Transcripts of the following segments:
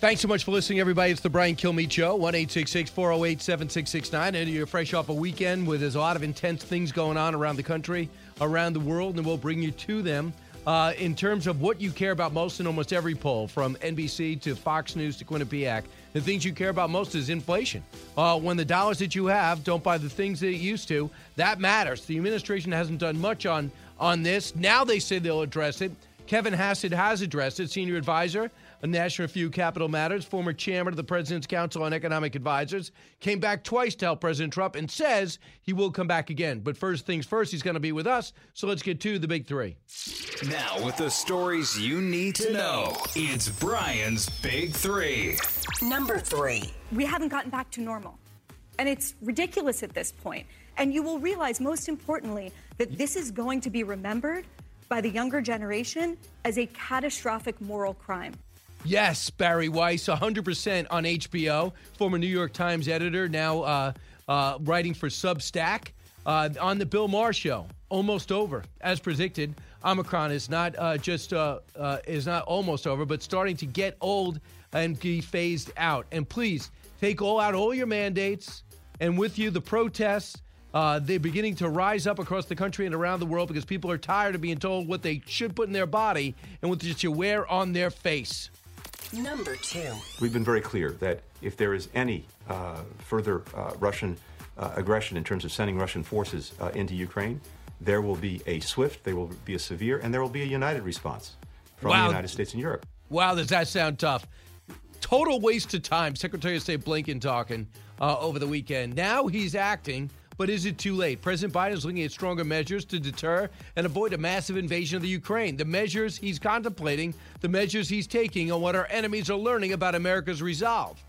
Thanks so much for listening, everybody. It's the Brian Kilmeade Show, 1 408 7669. And you're fresh off a weekend where there's a lot of intense things going on around the country, around the world, and we'll bring you to them. Uh, in terms of what you care about most in almost every poll, from NBC to Fox News to Quinnipiac, the things you care about most is inflation. Uh, when the dollars that you have don't buy the things that it used to, that matters. The administration hasn't done much on on this. Now they say they'll address it. Kevin Hassett has addressed it, senior advisor a National Review Capital Matters, former chairman of the President's Council on Economic Advisors, came back twice to help President Trump and says he will come back again. But first things first, he's going to be with us. So let's get to the big three. Now, with the stories you need to know, it's Brian's Big Three. Number three. We haven't gotten back to normal. And it's ridiculous at this point. And you will realize, most importantly, that this is going to be remembered by the younger generation as a catastrophic moral crime. Yes, Bari Weiss, 100% on HBO. Former New York Times editor, now uh, uh, writing for Substack. Uh, on the Bill Maher show, almost over, as predicted. Omicron is not uh, just uh, uh, is not almost over, but starting to get old and be phased out. And please take all out all your mandates, and with you the protests. they're beginning to rise up across the country and around the world because people are tired of being told what they should put in their body and what they should wear on their face. Number two. We've been very clear that if there is any uh, further uh, Russian uh, aggression in terms of sending Russian forces uh, into Ukraine, there will be a swift, there will be a severe, and there will be a united response from wow. the United States and Europe. Wow, does that sound tough? Total waste of time. Secretary of State Blinken talking uh, over the weekend. Now he's acting but is it too late? President Biden is looking at stronger measures to deter and avoid a massive invasion of the Ukraine. The measures he's contemplating, the measures he's taking, on what our enemies are learning about America's resolve.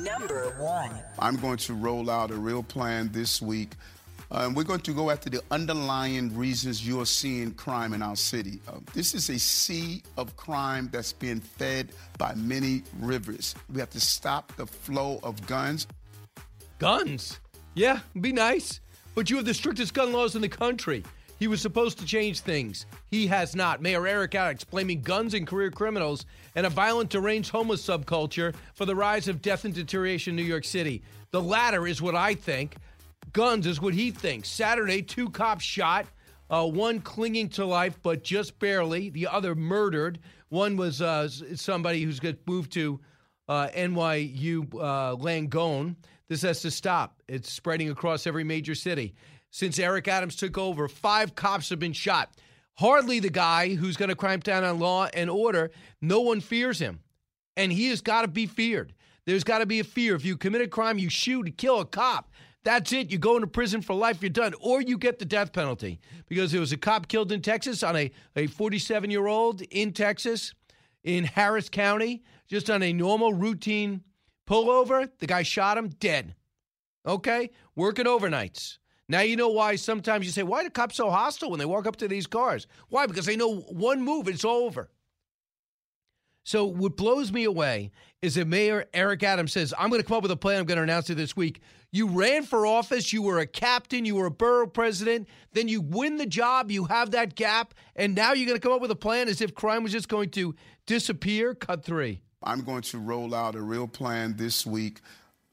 Number one. I'm going to roll out a real plan this week. Uh, and we're going to go after the underlying reasons you're seeing crime in our city. Uh, this is a sea of crime that's being fed by many rivers. We have to stop the flow of guns. Guns? Yeah, be nice. But you have the strictest gun laws in the country. He was supposed to change things. He has not. Mayor Eric Adams blaming guns and career criminals and a violent, deranged homeless subculture for the rise of death and deterioration in New York City. The latter is what I think. Guns is what he thinks. Saturday, two cops shot, uh, one clinging to life, but just barely. The other murdered. One was uh, somebody who's moved to uh, NYU uh, Langone. This has to stop. It's spreading across every major city. Since Eric Adams took over, five cops have been shot. Hardly the guy who's going to cramp down on law and order. No one fears him. And he has got to be feared. There's got to be a fear. If you commit a crime, you shoot, kill a cop. That's it. You go into prison for life, you're done. Or you get the death penalty. Because there was a cop killed in Texas on a, a 47 year old in Texas, in Harris County, just on a normal routine Pullover, the guy shot him dead. Okay? Working overnights. Now you know why sometimes you say, why are the cops so hostile when they walk up to these cars? Why? Because they know one move, it's over. So what blows me away is that Mayor Eric Adams says, I'm going to come up with a plan. I'm going to announce it this week. You ran for office. You were a captain. You were a borough president. Then you win the job. You have that gap. And now you're going to come up with a plan as if crime was just going to disappear. Cut three. I'm going to roll out a real plan this week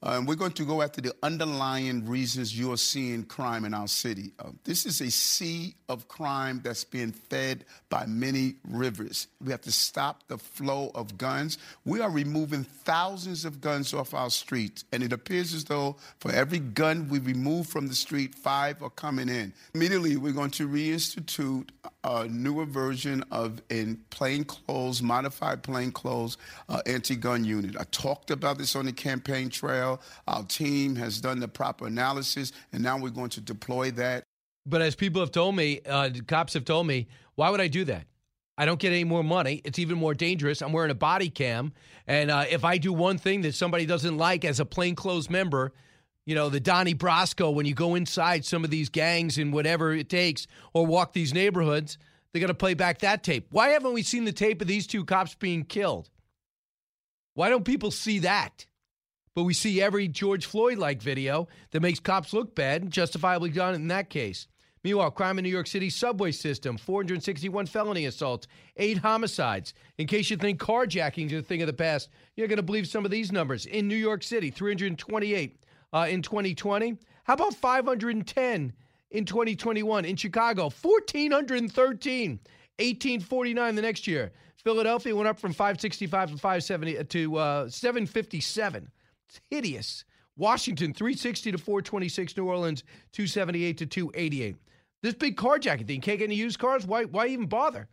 uh, we're going to go after the underlying reasons you're seeing crime in our city. Uh, this is a sea of crime that's being fed by many rivers. We have to stop the flow of guns. We are removing thousands of guns off our streets, and it appears as though for every gun we remove from the street, five are coming in. Immediately, we're going to reinstitute a newer version of in plain clothes, modified plain clothes uh, anti-gun unit. I talked about this on the campaign trail. Our team has done the proper analysis, and now we're going to deploy that. But as people have told me, uh, cops have told me, why would I do that? I don't get any more money. It's even more dangerous. I'm wearing a body cam. And uh, if I do one thing that somebody doesn't like as a plainclothes member, you know, the Donnie Brasco, when you go inside some of these gangs and whatever it takes, or walk these neighborhoods, they're going to play back that tape. Why haven't we seen the tape of these two cops being killed? Why don't people see that? But we see every George Floyd like video that makes cops look bad and justifiably done in that case. Meanwhile, crime in New York City subway system 461 felony assaults, eight homicides. In case you think carjacking is a thing of the past, you're going to believe some of these numbers. In New York City, 328 uh, in 2020. How about 510 in 2021? In Chicago, 1,413, 1849 the next year. Philadelphia went up from 565 to 570 to uh, 757. It's hideous. Washington 360 to 426. New Orleans 278 to 288. This big carjacking thing can't get any used cars. Why? Why even bother?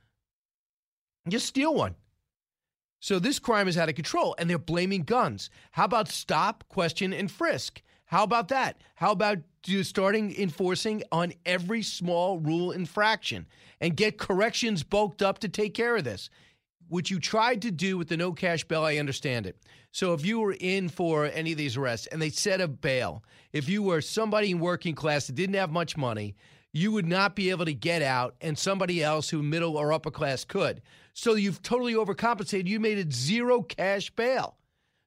Just steal one. So this crime is out of control, and they're blaming guns. How about stop, question, and frisk? How about that? How about starting enforcing on every small rule infraction and get corrections bulked up to take care of this? Which you tried to do with the no cash bail, I understand it. So if you were in for any of these arrests and they set a bail, if you were somebody in working class that didn't have much money, you would not be able to get out, and somebody else who middle or upper class could. So you've totally overcompensated. You made it zero cash bail.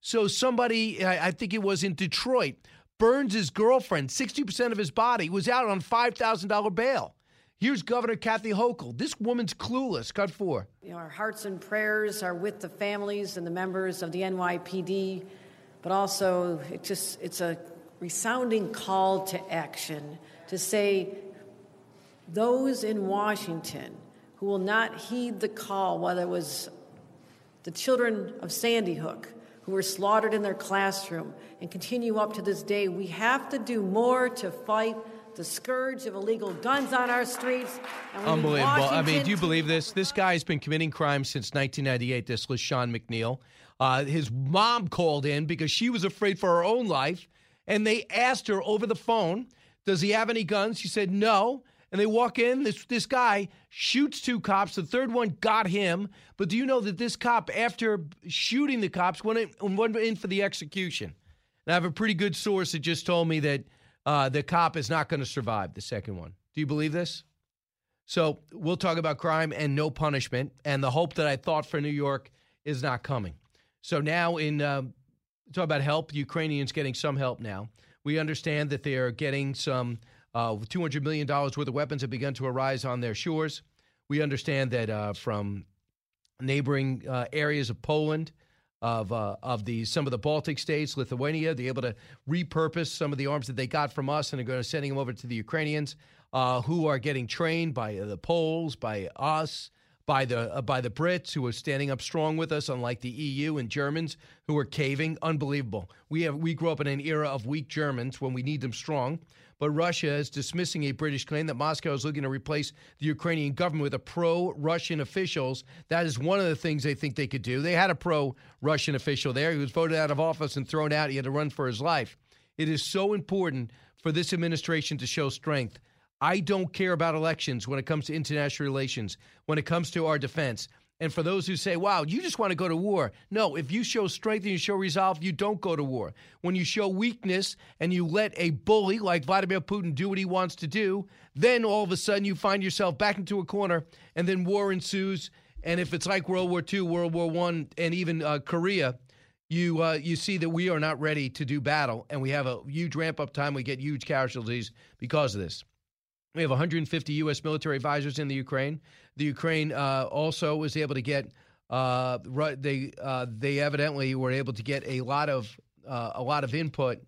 So somebody, I think it was in Detroit, Burns' girlfriend, 60% of his body, was out on $5,000 bail. Here's Governor Kathy Hochul. This woman's clueless. Cut four. You know, our hearts and prayers are with the families and the members of the NYPD, but also it just it's a resounding call to action to say those in Washington who will not heed the call, whether it was the children of Sandy Hook who were slaughtered in their classroom and continue up to this day, we have to do more to fight the scourge of illegal guns on our streets. Unbelievable. I mean, do you believe this? This guy's been committing crimes since 1998. This was Sean McNeil. Uh, his mom called in because she was afraid for her own life, and they asked her over the phone, "Does he have any guns?" She said no and they walk in. This this guy shoots two cops. The third one got him. But do you know that this cop, after shooting the cops, went in, went in for the execution? And I have a pretty good source that just told me that uh, the cop is not going to survive the second one. Do you believe this? So we'll talk about crime and no punishment, and the hope that I thought for New York is not coming. So now in um, talk about help, Ukrainians getting some help now. We understand that they are getting some uh, $200 million worth of weapons have begun to arise on their shores. We understand that uh, from neighboring uh, areas of Poland, of uh, of the some of the Baltic states, Lithuania, they're able to repurpose some of the arms that they got from us and are going to sending them over to the Ukrainians, uh, who are getting trained by the Poles, by us, by the uh, by the Brits who are standing up strong with us, unlike the EU and Germans who are caving. Unbelievable. We have we grew up in an era of weak Germans when we need them strong. But Russia is dismissing a British claim that Moscow is looking to replace the Ukrainian government with a pro Russian officials. That is one of the things they think they could do. They had a pro Russian official there. He was voted out of office and thrown out. He had to run for his life. It is so important for this administration to show strength. I don't care about elections when it comes to international relations, when it comes to our defense. And for those who say, wow, you just want to go to war. No, if you show strength and you show resolve, you don't go to war. When you show weakness and you let a bully like Vladimir Putin do what he wants to do, then all of a sudden you find yourself back into a corner and then war ensues. And if it's like World War II, World War I, and even uh, Korea, you uh, you see that we are not ready to do battle, and we have a huge ramp up time. We get huge casualties because of this. We have 150 U.S. military advisors in the Ukraine. The Ukraine uh, also was able to get uh, they uh, they evidently were able to get a lot of uh, a lot of input.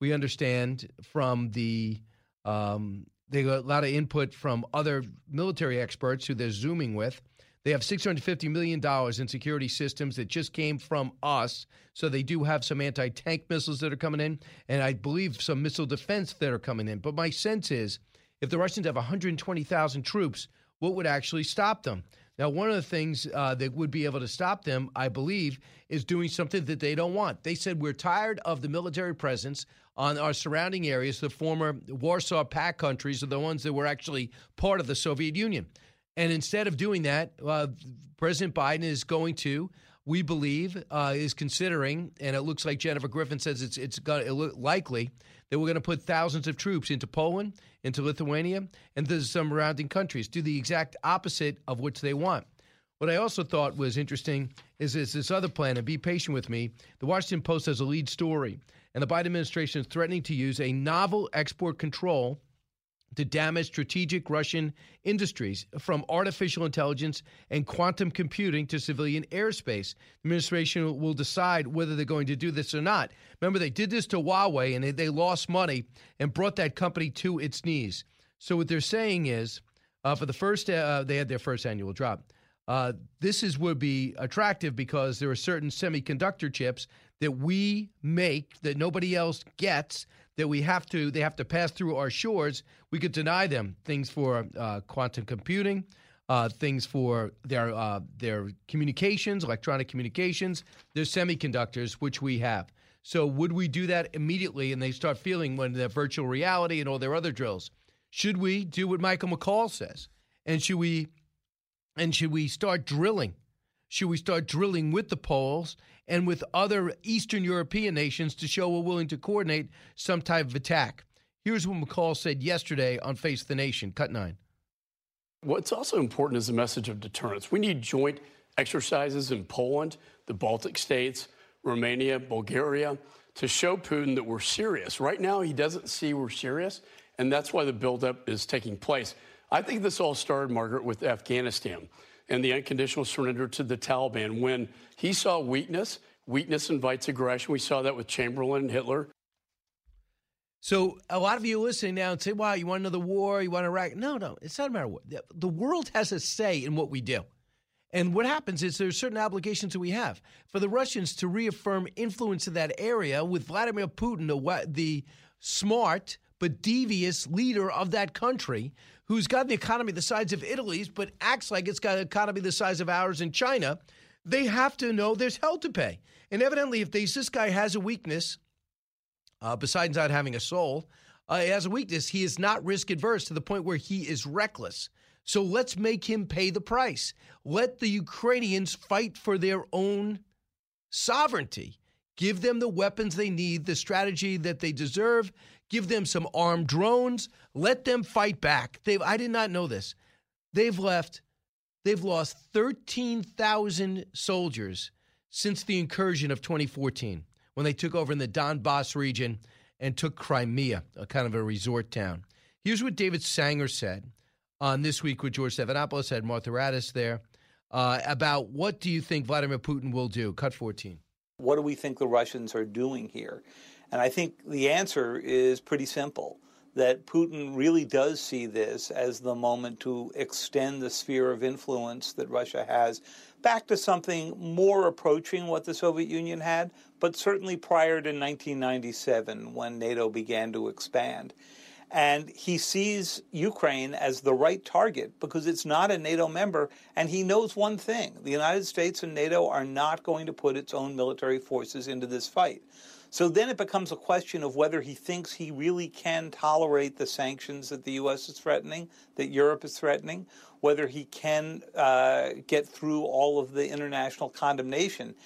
We understand from the um, they got a lot of input from other military experts who they're zooming with. They have $650 million in security systems that just came from us. So they do have some anti tank missiles that are coming in, and I believe some missile defense that are coming in. But my sense is if the Russians have 120,000 troops, what would actually stop them? Now, one of the things uh, that would be able to stop them, I believe, is doing something that they don't want. They said, We're tired of the military presence on our surrounding areas. The former Warsaw Pact countries are the ones that were actually part of the Soviet Union. And instead of doing that, uh, President Biden is going to, we believe, uh, is considering, and it looks like Jennifer Griffin says it's it's gonna, it likely that we're going to put thousands of troops into Poland, into Lithuania, and to some surrounding countries. Do the exact opposite of what they want. What I also thought was interesting is, is this other plan, and be patient with me. The Washington Post has a lead story, and the Biden administration is threatening to use a novel export control to damage strategic Russian industries from artificial intelligence and quantum computing to civilian airspace. The administration will decide whether they're going to do this or not. Remember, they did this to Huawei and they, lost money and brought that company to its knees. So, what they're saying is uh, for the first, uh, they had their first annual drop. Uh, this is would be attractive because there are certain semiconductor chips that we make that nobody else gets that we have to they have to pass through our shores. We could deny them things for uh, quantum computing, uh, things for their uh, their communications, electronic communications, their semiconductors, which we have. So would we do that immediately? And they start feeling when the virtual reality and all their other drills. Should we do what Michael McCall says? And should we and should we start drilling? Should we start drilling with the Poles and with other Eastern European nations to show we're willing to coordinate some type of attack? Here's what McCall said yesterday on Face the Nation, cut nine. What's also important is the message of deterrence. We need joint exercises in Poland, the Baltic states, Romania, Bulgaria to show Putin that we're serious. Right now, he doesn't see we're serious, and that's why the buildup is taking place. I think this all started, Margaret, with Afghanistan and the unconditional surrender to the Taliban. When he saw weakness, weakness invites aggression. We saw that with Chamberlain and Hitler. So a lot of you listening now and say, "Wow, you want another war? You want Iraq?" No, no, it's not a matter of what. The world has a say in what we do. And what happens is there's certain obligations that we have. For the Russians to reaffirm influence in that area with Vladimir Putin, the, the smart but devious leader of that country, who's got the economy the size of Italy's, but acts like it's got an economy the size of ours in China, they have to know there's hell to pay. And evidently, if this guy has a weakness, uh, besides not having a soul, uh, he has a weakness. He is not risk adverse to the point where he is reckless. So let's make him pay the price. Let the Ukrainians fight for their own sovereignty. Give them the weapons they need, the strategy that they deserve, give them some armed drones, let them fight back. They've, I did not know this. They've left they've lost 13,000 soldiers since the incursion of 2014 when they took over in the Donbass region and took Crimea, a kind of a resort town. Here's what David Sanger said on This Week with George Stephanopoulos, had Martha Raddatz there, uh, about what do you think Vladimir Putin will do? Cut 14. What do we think the Russians are doing here? And I think the answer is pretty simple that Putin really does see this as the moment to extend the sphere of influence that Russia has back to something more approaching what the Soviet Union had, but certainly prior to 1997 when NATO began to expand. And he sees Ukraine as the right target because it's not a NATO member. And he knows one thing the United States and NATO are not going to put its own military forces into this fight. So then it becomes a question of whether he thinks he really can tolerate the sanctions that the U.S. is threatening, that Europe is threatening, whether he can uh, get through all of the international condemnation.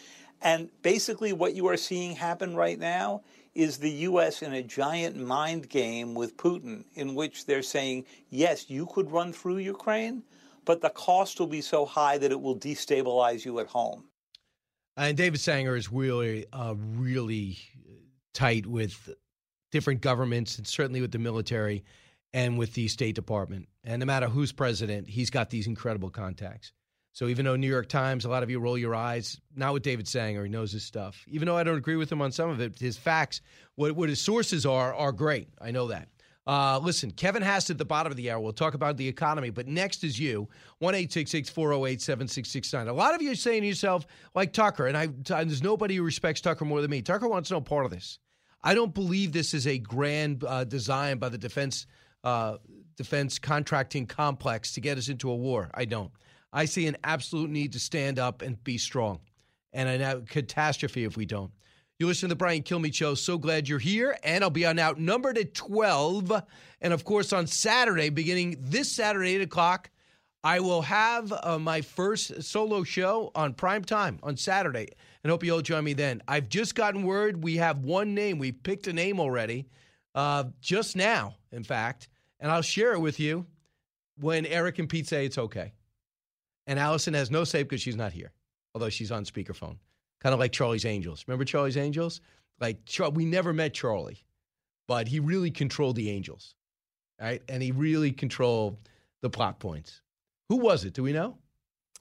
And basically, what you are seeing happen right now is the U.S. in a giant mind game with Putin, in which they're saying, yes, you could run through Ukraine, but the cost will be so high that it will destabilize you at home. And David Sanger is really, uh, really tight with different governments and certainly with the military and with the State Department. And no matter who's president, he's got these incredible contacts. So even though New York Times, a lot of you roll your eyes, not with David Sanger, he knows his stuff. Even though I don't agree with him on some of it, his facts, what, what his sources are, are great. I know that. Uh, listen, Kevin Hassett at the bottom of the hour. We'll talk about the economy, but next is you. 1 408 7669. A lot of you are saying to yourself, like Tucker, and I, there's nobody who respects Tucker more than me. Tucker wants no part of this. I don't believe this is a grand uh, design by the defense uh, defense contracting complex to get us into a war. I don't. I see an absolute need to stand up and be strong, and a catastrophe if we don't. You listen to the Brian Kilmeade Show. So glad you're here. And I'll be on Outnumbered at 12. And of course, on Saturday, beginning this Saturday, 8 o'clock, I will have uh, my first solo show on prime time on Saturday, and hope you'll join me then. I've just gotten word we have one name. We picked a name already, uh, just now, in fact, and I'll share it with you when Eric and Pete say it's okay. And Allison has no say because she's not here, although she's on speakerphone, kind of like Charlie's Angels. Remember Charlie's Angels? Like Char- we never met Charlie, but he really controlled the Angels, right? And he really controlled the plot points. Who was it? Do we know?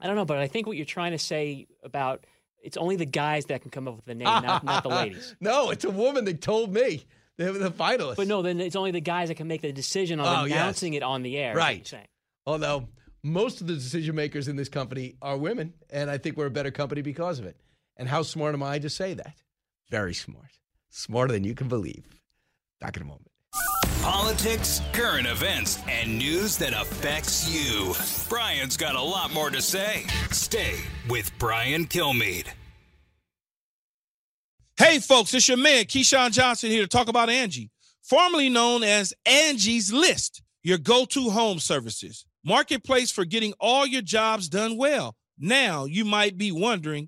I don't know, but I think what you're trying to say about it's only the guys that can come up with the name, not, not the ladies. no, it's a woman that told me they were the finalists. But no, then it's only the guys that can make the decision on Oh, yes. announcing it on the air. Right. Although most of the decision makers in this company are women, and I think we're a better company because of it. And how smart am I to say that? Very smart. Smarter than you can believe. Back in a moment. Politics, current events, and news that affects you. Brian's got a lot more to say. Stay with Brian Kilmeade. Hey, folks, it's your man, Keyshawn Johnson, here to talk about Angie, formerly known as Angie's List, your go to home services. Marketplace for getting all your jobs done well. Now, you might be wondering,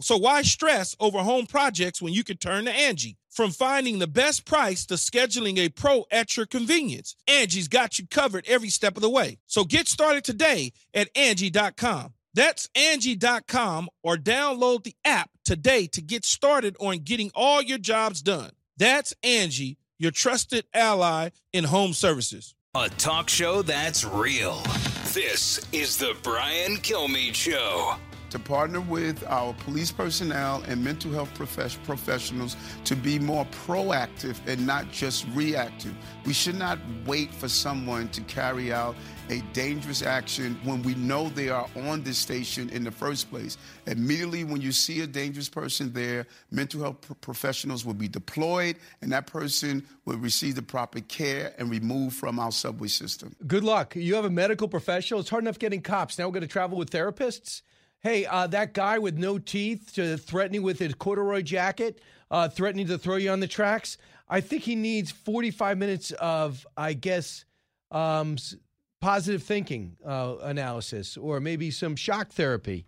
So why stress over home projects when you can turn to Angie? From finding the best price to scheduling a pro at your convenience, Angie's got you covered every step of the way. So get started today at Angie.com. That's Angie.com or download the app today to get started on getting all your jobs done. That's Angie, your trusted ally in home services. A talk show that's real. This is the Brian Kilmeade Show. To partner with our police personnel and mental health profes- professionals to be more proactive and not just reactive. We should not wait for someone to carry out a dangerous action when we know they are on this station in the first place. Immediately when you see a dangerous person there, mental health pro- professionals will be deployed and that person will receive the proper care and removed from our subway system. Good luck. You have a medical professional. It's hard enough getting cops. Now we're going to travel with therapists. Hey, uh, that guy with no teeth to threatening with his corduroy jacket, uh, threatening to throw you on the tracks. I think he needs 45 minutes of, I guess, um, positive thinking uh, analysis or maybe some shock therapy.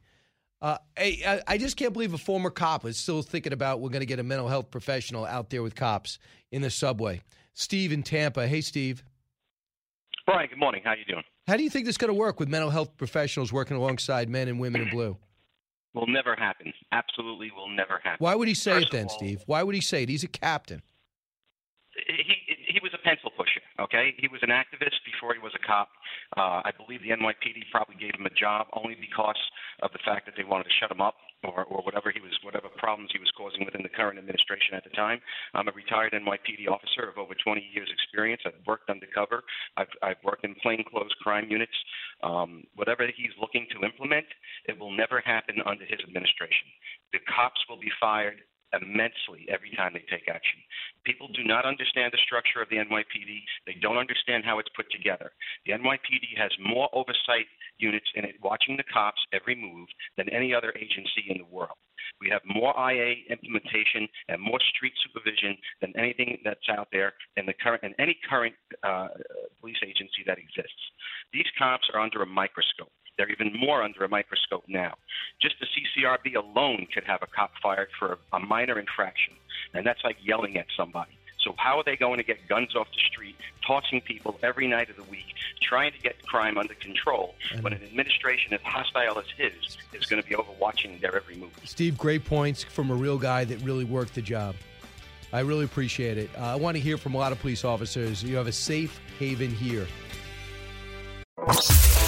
Uh, I, I- I just can't believe a former cop is still thinking about we're going to get a mental health professional out there with cops in the subway. Steve in Tampa. Hey, Steve. Brian, good morning. How are you doing? How do you think this is going to work with mental health professionals working alongside men and women in blue? Will never happen. Absolutely will never happen. Why would he say First it then, all, Steve? Why would he say it? He's a captain. He he was a pencil pusher. Okay, he was an activist before he was a cop. Uh, I believe the NYPD probably gave him a job only because of the fact that they wanted to shut him up or, or whatever he was, whatever problems he was causing within the current administration at the time. I'm a retired NYPD officer of over 20 years experience. I've worked undercover. I've, I've worked in plainclothes crime units. Um, whatever he's looking to implement, it will never happen under his administration. The cops will be fired immensely every time they take action. People do not understand the structure of the NYPD. They don't understand how it's put together. The NYPD has more oversight units in it watching the cops every move than any other agency in the world. We have more IA implementation and more street supervision than anything that's out there in the current in any current uh, police agency that exists. These cops are under a microscope. They're even more under a microscope now. Just the CCRB alone could have a cop fired for a, minor infraction, and that's like yelling at somebody. So how are they going to get guns off the street, tossing people every night of the week, trying to get crime under control when an administration as hostile as his is going to be overwatching their every move. Steve, great points from a real guy that really worked the job. I really appreciate it. Uh, I want to hear from a lot of police officers. You have a safe haven here.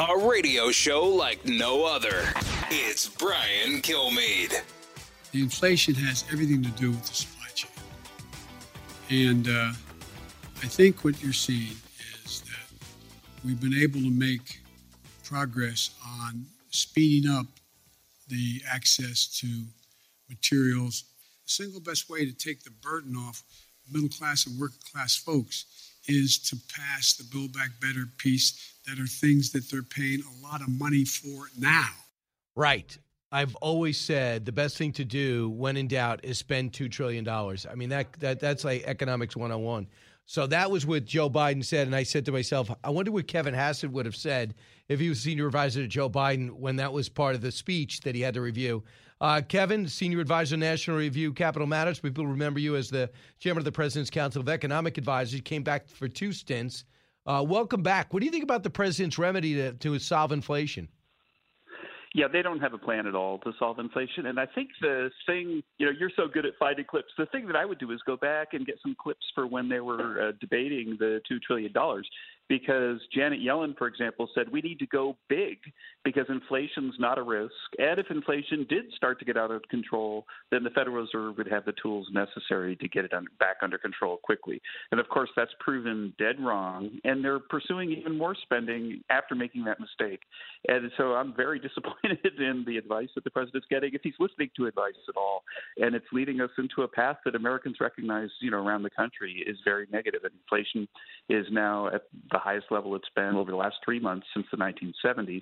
A radio show like no other. It's Brian Kilmeade. The inflation has everything to do with the supply chain. And uh, I think what you're seeing is that we've been able to make progress on speeding up the access to materials. The single best way to take the burden off middle class and working class folks is to pass the Build Back Better piece that are things that they're paying a lot of money for now. Right. I've always said the best thing to do when in doubt is spend $2 trillion. I mean, that, that that's like economics 101. So that was what Joe Biden said. And I said to myself, I wonder what Kevin Hassett would have said if he was senior advisor to Joe Biden when that was part of the speech that he had to review. Uh, Kevin, senior advisor, National Review Capital Matters. People remember you as the chairman of the President's Council of Economic Advisors. You came back for two stints. Uh, welcome back. What do you think about the president's remedy to, to solve inflation? Yeah, they don't have a plan at all to solve inflation. And I think the thing, you know, you're so good at finding clips. The thing that I would do is go back and get some clips for when they were uh, debating the $2 trillion because Janet Yellen, for example, said we need to go big because inflation's not a risk. And if inflation did start to get out of control, then the Federal Reserve would have the tools necessary to get it under, back under control quickly. And of course, that's proven dead wrong. And they're pursuing even more spending after making that mistake. And so I'm very disappointed in the advice that the president's getting, if he's listening to advice at all. And it's leading us into a path that Americans recognize, you know, around the country is very negative. And inflation is now at the highest level it's been over the last three months since the 1970s.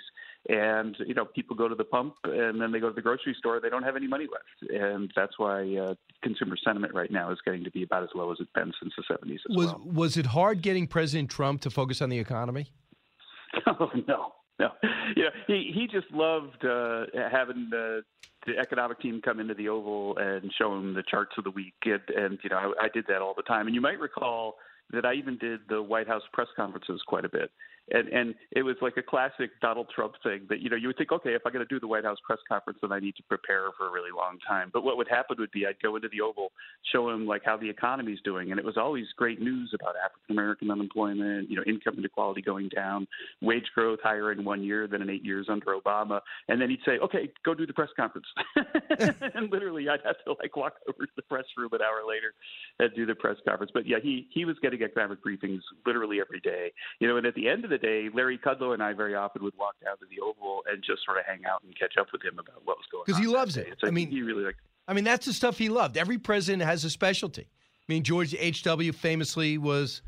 And you know, people go to the pump and then they go to the grocery store. They don't have any money left, and that's why uh, consumer sentiment right now is getting to be about as low as it's been since the 70s. As was well. was it hard getting President Trump to focus on the economy? Oh no, no. Yeah, he he just loved uh, having the, the economic team come into the Oval and show him the charts of the week, and, and you know I, I did that all the time. And you might recall that I even did the White House press conferences quite a bit and and it was like a classic Donald Trump thing that you know you would think okay if I'm going to do the White House press conference then I need to prepare for a really long time. But what would happen would be I'd go into the Oval show him like how the economy's doing and it was always great news about African American unemployment you know income inequality going down wage growth higher in one year than in eight years under Obama. And then he'd say okay go do the press conference. And literally I'd have to like walk over to the press room an hour later and do the press conference. But yeah he he was getting economic briefings literally every day. You know and at the end of the day, Larry Kudlow and I very often would walk down to the Oval and just sort of hang out and catch up with him about what was going on. Because he loves it. So I mean, he really like. I mean, that's the stuff he loved. Every president has a specialty. I mean, George H. W. famously was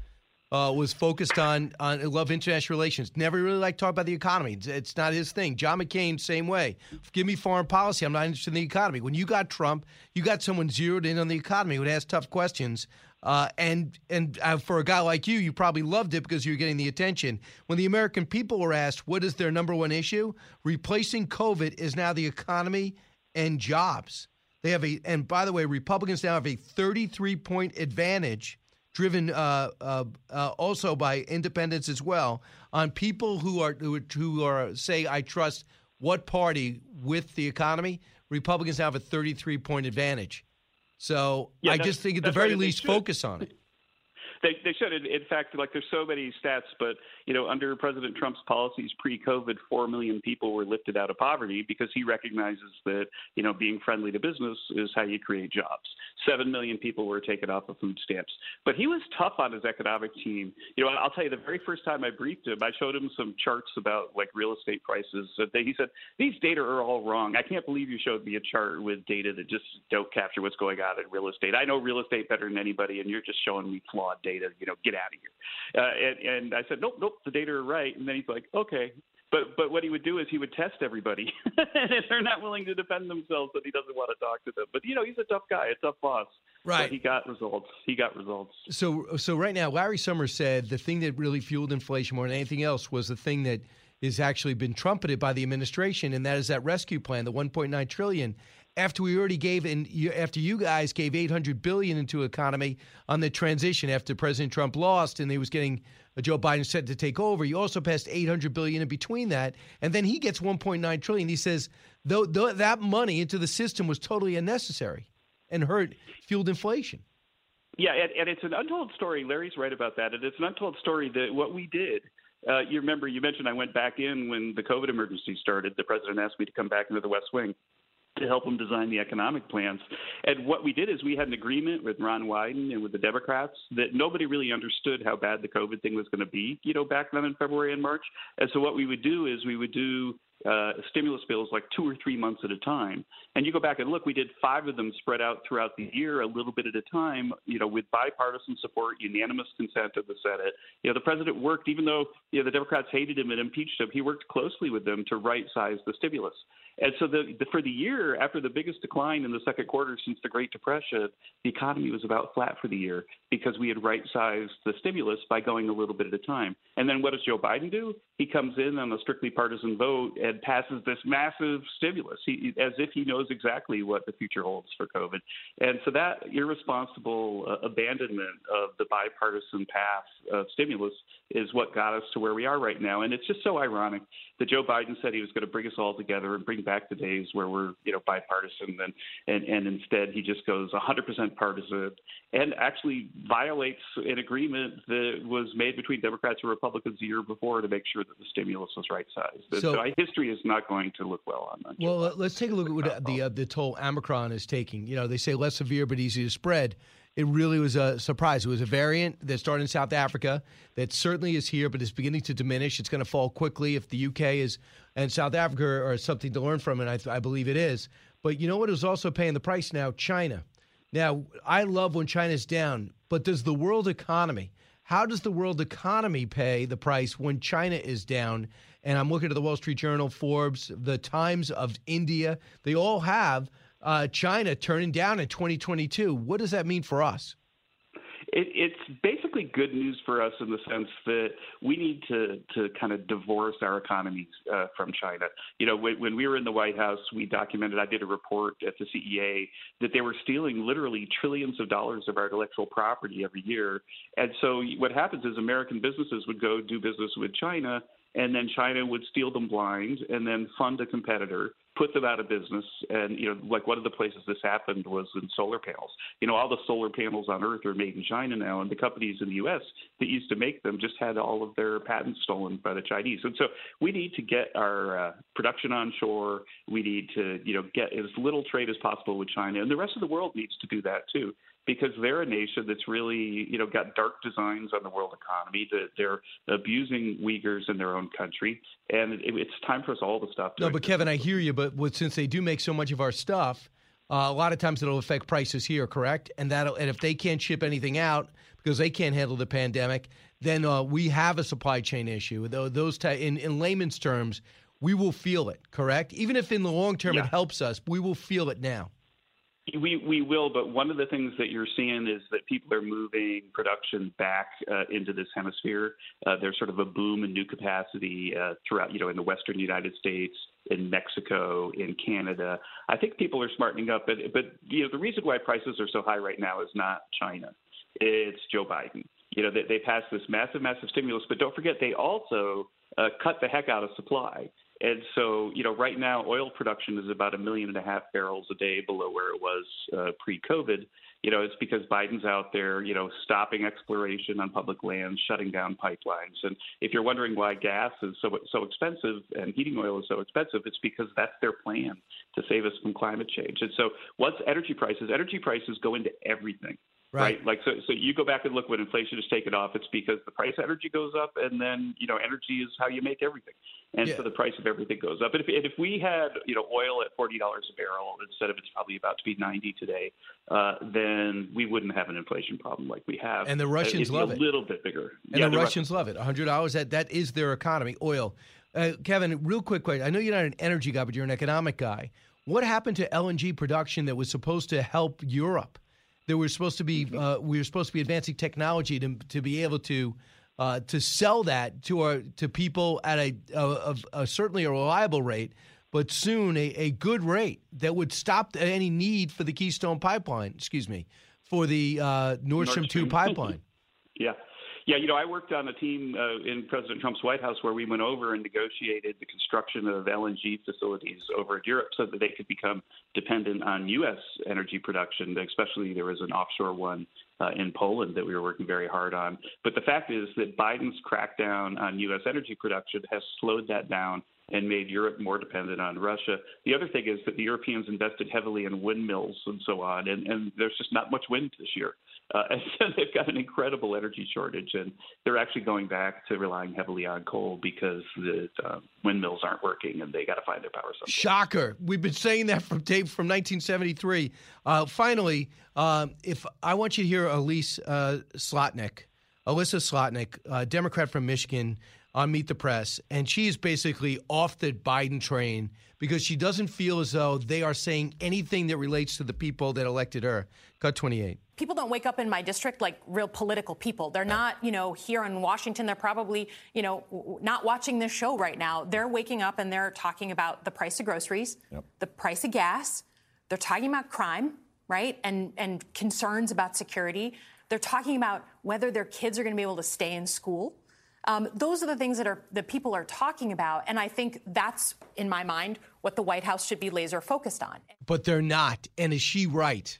uh, was focused on on love international relations. Never really liked to talk about the economy. It's, it's not his thing. John McCain, same way. Give me foreign policy. I'm not interested in the economy. When you got Trump, you got someone zeroed in on the economy who would ask tough questions. Uh, and and uh, for a guy like you, you probably loved it because you were getting the attention. When the American people were asked what is their number one issue, replacing COVID is now the economy and jobs. They have a and by the way, Republicans now have a 33 point advantage, driven uh, uh, uh, also by independents as well, on people who are who, who are say I trust what party with the economy. Republicans have a 33 point advantage. So Yeah, I just think at the very right, least focus on it. They, they should. In in fact, like there's so many stats, but you know, under President Trump's policies pre-COVID, four million people were lifted out of poverty because he recognizes that you know being friendly to business is how you create jobs. Seven million people were taken off of food stamps. But he was tough on his economic team. You know, I'll tell you, the very first time I briefed him, I showed him some charts about like real estate prices. He said, "These data are all wrong. I can't believe you showed me a chart with data that just don't capture what's going on in real estate. I know real estate better than anybody, and you're just showing me flawed data. You know, get out of here." Uh, and, and I said, "Nope, nope, the data are right." And then he's like, "Okay." But but what he would do is he would test everybody, and if they're not willing to defend themselves, then he doesn't want to talk to them. But you know, he's a tough guy, a tough boss. Right. But he got results. He got results. So, so right now, Larry Summers said the thing that really fueled inflation more than anything else was the thing that is actually been trumpeted by the administration, and that is that rescue plan, the 1.9 trillion. After we already gave, and you, after you guys gave 800 billion into economy on the transition after President Trump lost, and he was getting Joe Biden said to take over. You also passed 800 billion in between that, and then he gets 1.9 trillion. He says though, though that money into the system was totally unnecessary and hurt fueled inflation. Yeah, and, and it's an untold story. Larry's right about that. And it's an untold story that what we did. Uh, you remember you mentioned I went back in when the COVID emergency started. The president asked me to come back into the West Wing to help him design the economic plans. And what we did is we had an agreement with Ron Wyden and with the Democrats that nobody really understood how bad the COVID thing was going to be, you know, back then in February and March. And so what we would do is we would do uh, stimulus bills like two or three months at a time. And you go back and look, we did five of them spread out throughout the year, a little bit at a time, you know, with bipartisan support, unanimous consent of the Senate. You know, the president worked, even though you know the Democrats hated him and impeached him, he worked closely with them to right size the stimulus. And so the, the, for the year, after the biggest decline in the second quarter since the Great Depression, the economy was about flat for the year because we had right sized the stimulus by going a little bit at a time. And then what does Joe Biden do? He comes in on a strictly partisan vote and passes this massive stimulus, he, as if he knows exactly what the future holds for COVID. And so that irresponsible uh, abandonment of the bipartisan path of stimulus is what got us to where we are right now. And it's just so ironic that Joe Biden said he was going to bring us all together and bring back the days where we're, you know, bipartisan, and and, and instead he just goes 100% partisan and actually violates an agreement that was made between Democrats and Republicans a year before to make sure that the stimulus was right sized. So, so, history is not going to look well on that. Well, let's take a look at what the uh, the toll Omicron is taking. You know, they say less severe but easy to spread it really was a surprise. It was a variant that started in South Africa that certainly is here, but it's beginning to diminish. It's going to fall quickly if the UK is and South Africa are something to learn from, and I, I believe it is. But you know what is also paying the price now? China. Now, I love when China's down, but does the world economy, how does the world economy pay the price when China is down? And I'm looking at the Wall Street Journal, Forbes, the Times of India. They all have uh, China turning down in 2022. What does that mean for us? It, it's basically good news for us in the sense that we need to to kind of divorce our economies uh, from China. You know, when, when we were in the White House, we documented. I did a report at the CEA that they were stealing literally trillions of dollars of our intellectual property every year. And so what happens is American businesses would go do business with China, and then China would steal them blind and then fund a competitor put them out of business. And you know, like one of the places this happened was in solar panels. You know, all the solar panels on Earth are made in China now, and the companies in the U.S. that used to make them just had all of their patents stolen by the Chinese. And so we need to get our uh, production onshore. We need to you know get as little trade as possible with China, and the rest of the world needs to do that too because they're a nation that's really, you know, got dark designs on the world economy. That they're abusing Uyghurs in their own country, and it, it's time for us all to stop. No, but Kevin, I hear you. But with, since they do make so much of our stuff, uh, a lot of times it'll affect prices here, correct? And that, and if they can't ship anything out because they can't handle the pandemic, then uh, we have a supply chain issue. Those t- in in layman's terms, we will feel it, correct? Even if in the long term yeah. it helps us, we will feel it now. We we will, but one of the things that you're seeing is that people are moving production back uh, into this hemisphere. Uh, there's sort of a boom in new capacity uh, throughout, you know, in the western United States, in Mexico, in Canada. I think people are smartening up, but but you know, the reason why prices are so high right now is not China, it's Joe Biden. You know, they, they passed this massive, massive stimulus, but don't forget they also uh, cut the heck out of supply. And so, you know, right now oil production is about a million and a half barrels a day below where it was uh, pre-COVID. You know, it's because Biden's out there, you know, stopping exploration on public lands, shutting down pipelines. And if you're wondering why gas is so so expensive and heating oil is so expensive, it's because that's their plan to save us from climate change. And so, what's energy prices? Energy prices go into everything. Right. Like so, so you go back and look when inflation is taken off. It's because the price of energy goes up, and then you know energy is how you make everything, and Yeah. so the price of everything goes up. And if, and if we had you know oil at forty dollars a barrel instead of it's probably about to be ninety today, uh, then we wouldn't have an inflation problem like we have. And the Uh, Russians love a it. little bit bigger. And yeah, the, Russians love it. hundred dollars. That that is their economy. Oil. Uh, Kevin, real quick question. I know you're not an energy guy, but you're an economic guy. What happened to LNG production that was supposed to help Europe? There was supposed to be uh, we were supposed to be advancing technology to to be able to uh, to sell that to our to people at a, a, a, a certainly a reliable rate, but soon a, a good rate that would stop any need for the Keystone pipeline. Excuse me, for the uh, Nord Stream two pipeline. Yeah. Yeah, you know, I worked on a team uh, in President Trump's White House where we went over and negotiated the construction of LNG facilities over in Europe so that they could become dependent on U.S. energy production, especially there was an offshore one uh, in Poland that we were working very hard on. But the fact is that Biden's crackdown on U.S. energy production has slowed that down and made Europe more dependent on Russia. The other thing is that the Europeans invested heavily in windmills and so on, and, and there's just not much wind this year. Uh, and so they've got an incredible energy shortage, and they're actually going back to relying heavily on coal because the uh, windmills aren't working and they got to find their power source. Shocker. We've been saying that from tape from 1973. Uh, finally, um, if I want you to hear Elise uh, Slotnick, Elissa Slotnick, uh, Democrat from Michigan, on Meet the Press, and she is basically off the Biden train because she doesn't feel as though they are saying anything that relates to the people that elected her. Cut 28. People don't wake up in my district like real political people. They're not, you know, here in Washington. They're probably, you know, w- w- not watching this show right now. They're waking up and they're talking about the price of groceries, the price of gas. They're talking about crime, right? And and concerns about security. They're talking about whether their kids are going to be able to stay in school. Um, those are the things that are that people are talking about, and I think that's, in my mind, what the White House should be laser focused on. But they're not. And is she right?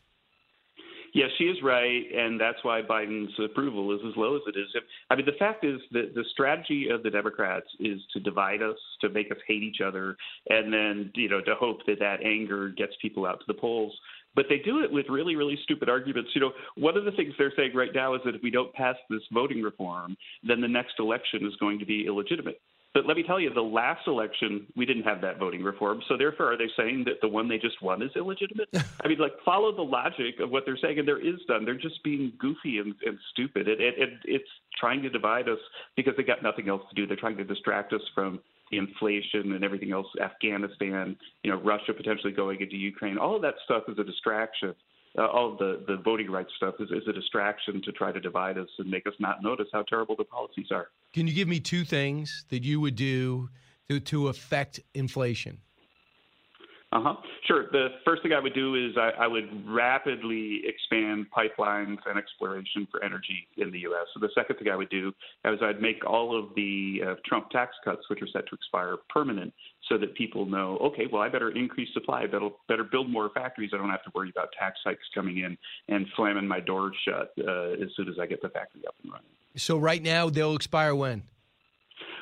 Yes, she is right, and that's why Biden's approval is as low as it is. I mean, the fact is that the strategy of the Democrats is to divide us, to make us hate each other, and then you know to hope that that anger gets people out to the polls. But they do it with really, really stupid arguments. You know, one of the things they're saying right now is that if we don't pass this voting reform, then the next election is going to be illegitimate. But let me tell you, the last election, we didn't have that voting reform. So therefore, are they saying that the one they just won is illegitimate? I mean, like, follow the logic of what they're saying, and there is done. They're just being goofy and, and stupid. It, it, it, it's trying to divide us because they got nothing else to do. They're trying to distract us from inflation and everything else, Afghanistan, you know, Russia potentially going into Ukraine. All of that stuff is a distraction. Uh, all the, the voting rights stuff is, is a distraction to try to divide us and make us not notice how terrible the policies are. Can you give me two things that you would do to, to affect inflation? Uh huh. Sure. The first thing I would do is I, I would rapidly expand pipelines and exploration for energy in the U.S. So the second thing I would do is I'd make all of the uh, Trump tax cuts, which are set to expire, permanent, so that people know, okay, well, I better increase supply, better better build more factories. I don't have to worry about tax hikes coming in and slamming my doors shut uh, as soon as I get the factory up and running. So right now they'll expire when?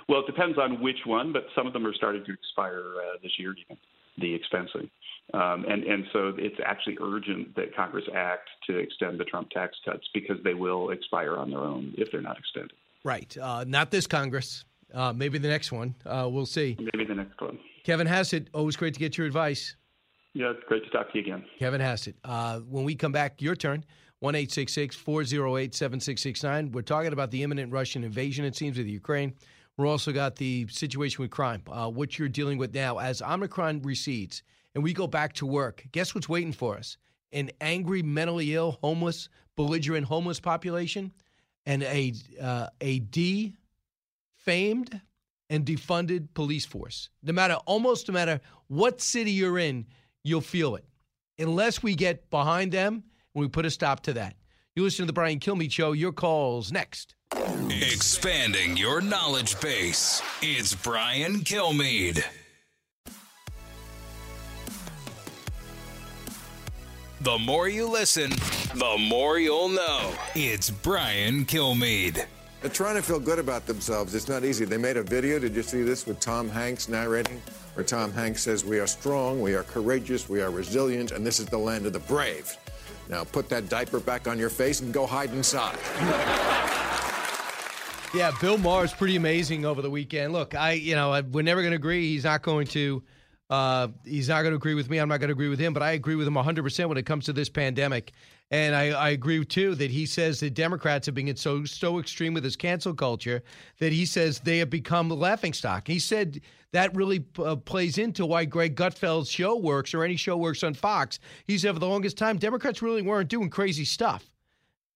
Well, it depends on which one, but some of them are starting to expire uh, this year, even the expensing. Um, and, and so it's actually urgent that Congress act to extend the Trump tax cuts because they will expire on their own if they're not extended. Right. Uh, not this Congress. Uh, maybe the next one. Uh, we'll see. Maybe the next one. Kevin Hassett, always great to get your advice. Yeah, it's great to talk to you again. Kevin Hassett. Uh, when we come back, your turn. 1 408 7669. We're talking about the imminent Russian invasion, it seems, of the Ukraine. We're also got the situation with crime, uh, what you're dealing with now as Omicron recedes and we go back to work. Guess what's waiting for us? An angry, mentally ill, homeless, belligerent homeless population, and a uh, a defamed and defunded police force. No matter, almost no matter what city you're in, you'll feel it. Unless we get behind them and we put a stop to that. You listen to the Brian Kilmeade Show. Your calls next. Expanding your knowledge base. It's Brian Kilmeade. The more you listen, the more you'll know. It's Brian Kilmeade. They're trying to feel good about themselves. It's not easy. They made a video. Did you see this with Tom Hanks narrating? Where Tom Hanks says, We are strong, we are courageous, we are resilient, and this is the land of the brave. Now put that diaper back on your face and go hide inside. Yeah, Bill Maher is pretty amazing over the weekend. Look, I, you know, I, we're never going to agree. He's not going to, uh, he's not going to agree with me. I'm not going to agree with him. But I agree with him 100 percent when it comes to this pandemic. And I, I agree too that he says that Democrats have been so so extreme with this cancel culture that he says they have become the laughing stock. He said that really uh, plays into why Greg Gutfeld's show works or any show works on Fox. He said for the longest time Democrats really weren't doing crazy stuff,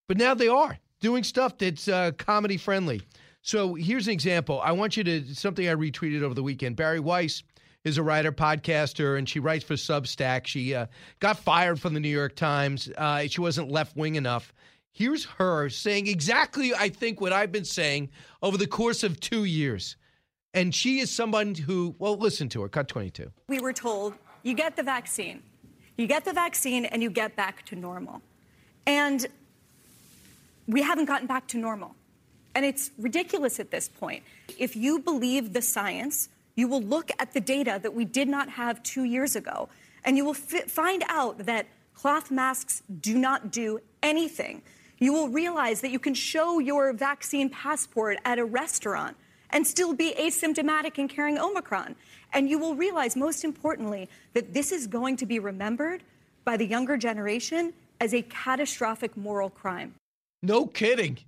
but now they are doing stuff that's uh, comedy friendly. So here's an example. I want you to something I retweeted over the weekend. Bari Weiss is a writer, podcaster, and she writes for Substack. She uh, got fired from the New York Times. Uh, she wasn't left wing enough. Here's her saying exactly, I think, what I've been saying over the course of two years. And she is someone who, well, listen to her. Cut 22. We were told you get the vaccine, you get the vaccine, and you get back to normal. And we haven't gotten back to normal. And it's ridiculous at this point. If you believe the science, you will look at the data that we did not have two years ago, and you will fi- find out that cloth masks do not do anything. You will realize that you can show your vaccine passport at a restaurant and still be asymptomatic and carrying Omicron. And you will realize, most importantly, that this is going to be remembered by the younger generation as a catastrophic moral crime. No kidding.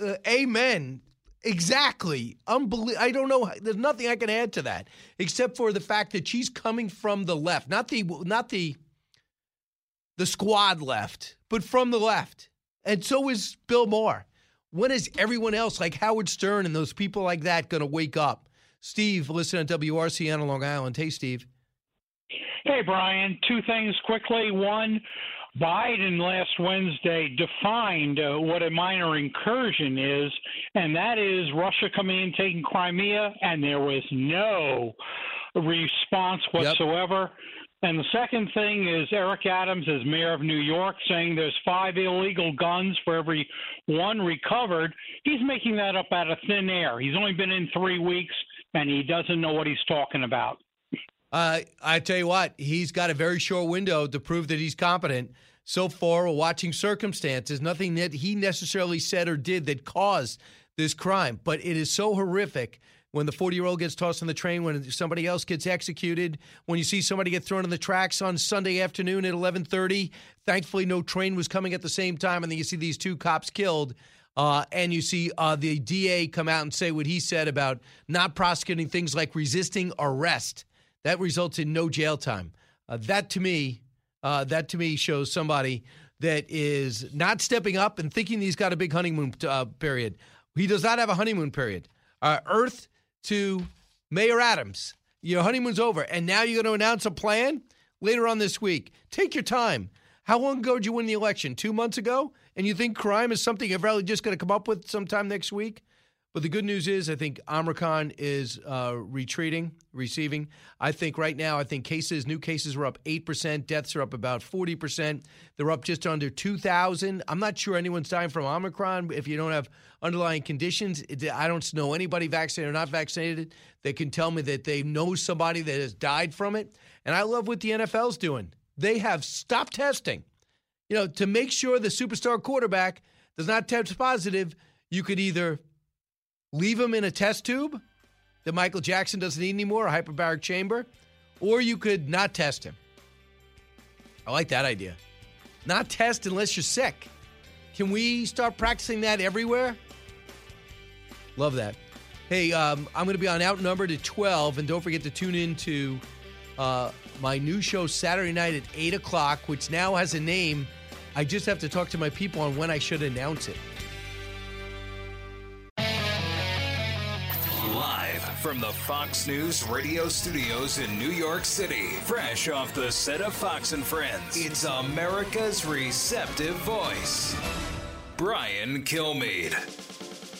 Uh, amen. Exactly. Unbelievable. I don't know. There's nothing I can add to that except for the fact that she's coming from the left, not the not the the squad left, but from the left. And so is Bill Maher. When is everyone else like Howard Stern and those people like that going to wake up? Steve, listen to WRCN on Long Island. Hey, Steve. Hey, Brian. Two things quickly. One, Biden last Wednesday defined uh, what a minor incursion is, and that is Russia coming in, taking Crimea, and there was no response whatsoever. Yep. And the second thing is Eric Adams, as mayor of New York, saying there's five illegal guns for every one recovered. He's making that up out of thin air. He's only been in three weeks, and he doesn't know what he's talking about. Uh, I tell you what, he's got a very short window to prove that he's competent. So far, we're watching circumstances, nothing that he necessarily said or did that caused this crime. But it is so horrific when the 40 year old gets tossed on the train, when somebody else gets executed, when you see somebody get thrown on the tracks on Sunday afternoon at 11:30. Thankfully, no train was coming at the same time, and then you see these two cops killed. Uh, and you see uh, the DA come out and say what he said about not prosecuting things like resisting arrest. That results in no jail time. Uh, that to me, uh, that to me shows somebody that is not stepping up and thinking he's got a big honeymoon uh, period. He does not have a honeymoon period. Uh, Earth to Mayor Adams, your honeymoon's over, and now you're going to announce a plan later on this week. Take your time. How long ago did you win the election? Two months ago? And you think crime is something you're probably just going to come up with sometime next week? But the good news is, I think Omicron is uh, retreating, receiving. I think right now, I think cases, new cases are up 8%, deaths are up about 40%. They're up just under 2,000. I'm not sure anyone's dying from Omicron if you don't have underlying conditions. I don't know anybody vaccinated or not vaccinated that can tell me that they know somebody that has died from it. And I love what the NFL's doing. They have stopped testing. You know, to make sure the superstar quarterback does not test positive, you could either leave him in a test tube that Michael Jackson doesn't need anymore, a hyperbaric chamber, or you could not test him. I like that idea. Not test unless you're sick. Can we start practicing that everywhere? Love that. Hey, um, I'm going to be on Outnumbered at 12, and don't forget to tune in to uh, my new show Saturday night at 8 o'clock, which now has a name. I just have to talk to my people on when I should announce it. From the Fox News radio studios in New York City. Fresh off the set of Fox and Friends, it's America's receptive voice, Brian Kilmeade.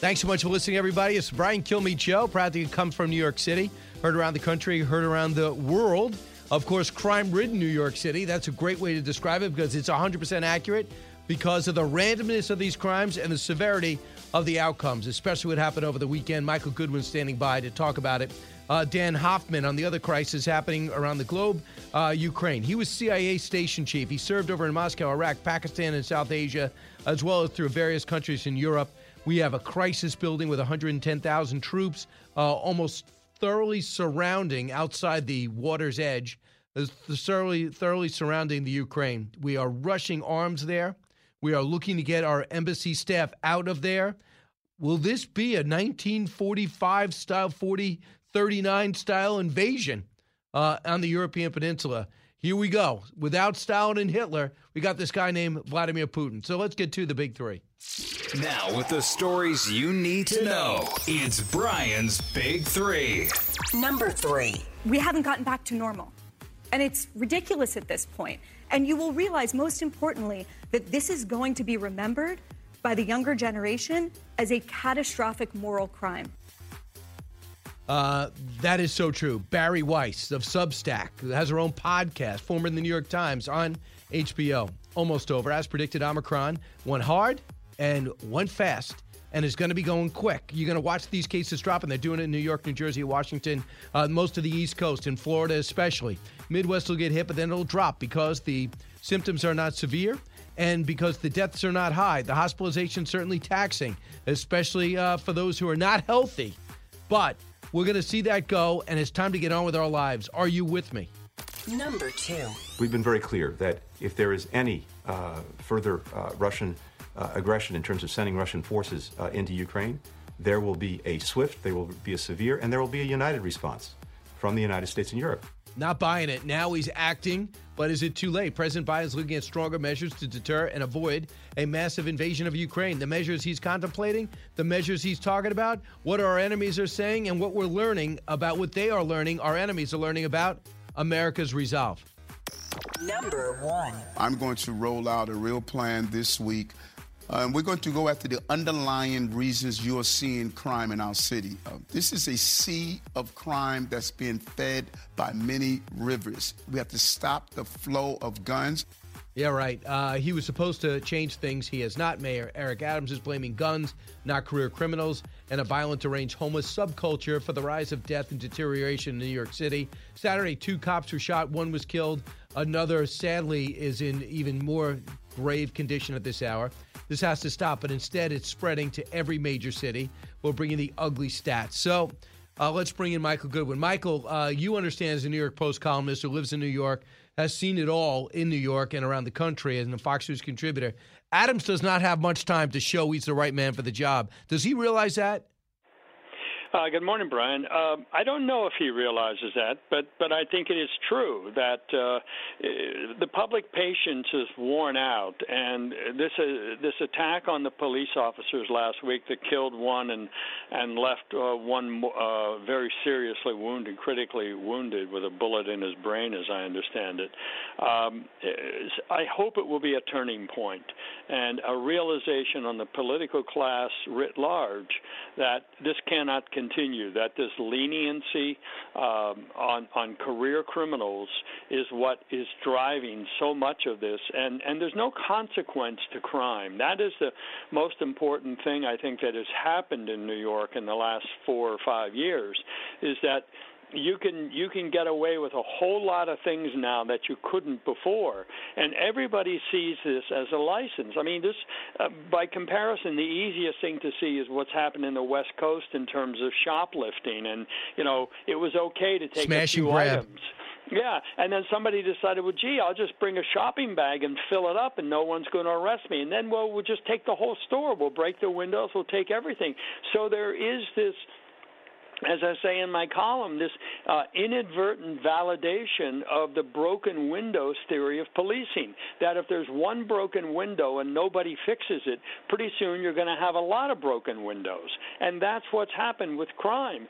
Thanks so much for listening, everybody. It's Brian Kilmeade Show. Proud to come from New York City. Heard around the country, heard around the world Of course, crime ridden New York City. That's a great way to describe it because it's 100% accurate because of the randomness of these crimes and the severity of the outcomes, especially what happened over the weekend. Michael Goodwin standing by to talk about it. Uh, Dan Hoffman on the other crisis happening around the globe, uh, Ukraine. He was CIA station chief. He served over in Moscow, Iraq, Pakistan, and South Asia, as well as through various countries in Europe. We have a crisis building with 110,000 troops, uh, almost thoroughly surrounding outside the water's edge, uh, thoroughly, thoroughly surrounding the Ukraine. We are rushing arms there. We are looking to get our embassy staff out of there. Will this be a 1945 style, 40, 39 style invasion uh, on the European peninsula? Here we go. Without Stalin and Hitler, we got this guy named Vladimir Putin. So let's get to the big three. Now, with the stories you need to know, it's Brian's Big Three. Number three. We haven't gotten back to normal. And it's ridiculous at this point. And you will realize, most importantly, that this is going to be remembered by the younger generation as a catastrophic moral crime. Uh, that is so true. Bari Weiss of Substack, has her own podcast, former in the New York Times, on HBO. Almost over. As predicted, Omicron went hard and went fast and is going to be going quick. You're going to watch these cases drop, and they're doing it in New York, New Jersey, Washington, uh, most of the East Coast, in Florida especially. Midwest will get hit, but then it'll drop because the symptoms are not severe and because the deaths are not high. The hospitalization certainly taxing, especially uh, for those who are not healthy. But we're going to see that go, and it's time to get on with our lives. Are you with me? Number two. We've been very clear that if there is any uh, further uh, Russian aggression in terms of sending Russian forces uh, into Ukraine, there will be a swift, there will be a severe, and there will be a united response from the United States and Europe. Not buying it. Now he's acting, but is it too late? President Biden is looking at stronger measures to deter and avoid a massive invasion of Ukraine. The measures he's contemplating, the measures he's talking about, what our enemies are saying, and what we're learning about what they are learning, our enemies are learning about America's resolve. Number one. I'm going to roll out a real plan this week. Uh, and we're going to go after the underlying reasons you're seeing crime in our city. Uh, this is a sea of crime that's being fed by many rivers. We have to stop the flow of guns. Yeah, right. Uh, he was supposed to change things. He has not. Mayor Eric Adams is blaming guns, not career criminals, and a violent, deranged homeless subculture for the rise of death and deterioration in New York City. Saturday, two cops were shot. One was killed. Another, sadly, is in even more grave condition at this hour. This has to stop, but instead it's spreading to every major city. We'll bring in the ugly stats. So uh, let's bring in Michael Goodwin. Michael, uh, you understand as a New York Post columnist who lives in New York, has seen it all in New York and around the country as a Fox News contributor. Adams does not have much time to show he's the right man for the job. Does he realize that? Uh, good morning, Brian. Um, I don't know if he realizes that, but but I think it is true that uh, the public patience is worn out, and this uh, this attack on the police officers last week that killed one and and left uh, one uh, very seriously wounded, critically wounded, with a bullet in his brain, as I understand it. Um, I hope it will be a turning point and a realization on the political class writ large that this cannot continue continue. That this leniency um, on on career criminals is what is driving so much of this, and and there's no consequence to crime. That is the most important thing I think that has happened in New York in the last four or five years, is that you can you can get away with a whole lot of things now that you couldn't before and everybody sees this as a license i mean this uh, by comparison the easiest thing to see is what's happened in the west coast in terms of shoplifting and you know it was okay to take Smash a few items yeah, and then somebody decided, well, gee, I'll just bring a shopping bag and fill it up, and no one's going to arrest me. And then, well, we'll just take the whole store. We'll break the windows. We'll take everything. So there is this as I say in my column, this uh, inadvertent validation of the broken windows theory of policing. That if there's one broken window and nobody fixes it, pretty soon you're going to have a lot of broken windows. And that's what's happened with crime.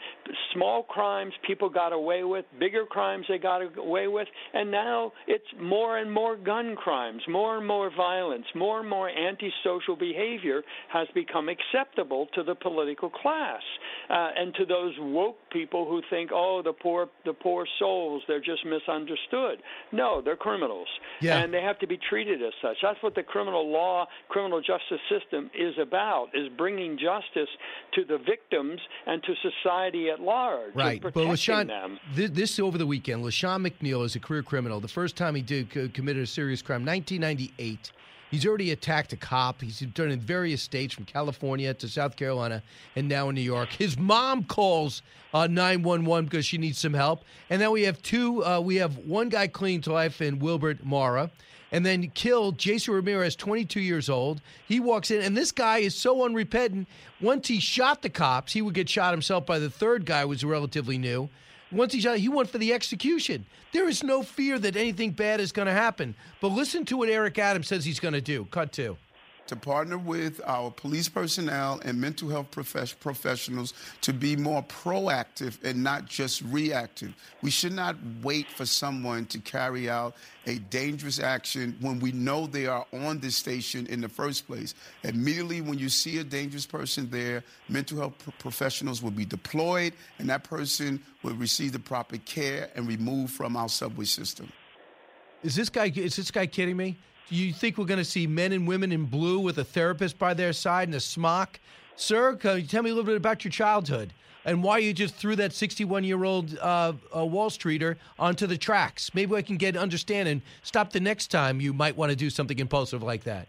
Small crimes people got away with, bigger crimes they got away with, and now it's more and more gun crimes, more and more violence, more and more antisocial behavior has become acceptable to the political class uh, and to those woke people who think, oh, the poor the poor souls, they're just misunderstood. No, they're criminals, Yeah. and they have to be treated as such. That's what the criminal law, criminal justice system is about: is bringing justice to the victims and to society at large, Right, but LaShawn, them. this, this over the weekend, LaShawn McNeil is a career criminal. The first time he did committed a serious crime, 1998. He's already attacked a cop. He's done in various states, from California to South Carolina, and now in New York. His mom calls uh, 911 because she needs some help. And then we have two. Uh, we have one guy clinging to life in Wilbert Mora. And then killed Jason Ramirez, 22 years old. He walks in, and this guy is so unrepentant. Once he shot the cops, he would get shot himself by the third guy, who was relatively new. Once he's out, he went for the execution. There is no fear that anything bad is going to happen. But listen to what Eric Adams says he's going to do. Cut two. To partner with our police personnel and mental health profes- professionals to be more proactive and not just reactive. We should not wait for someone to carry out a dangerous action when we know they are on this station in the first place. Immediately when you see a dangerous person there, mental health pro- professionals will be deployed and that person will receive the proper care and removed from our subway system. Is this guy? Is this guy kidding me? Do you think we're going to see men and women in blue with a therapist by their side and a smock? Sir, can you tell me a little bit about your childhood and why you just threw that 61-year-old uh, uh, Wall Streeter onto the tracks? Maybe I can get understand and stop the next time you might want to do something impulsive like that.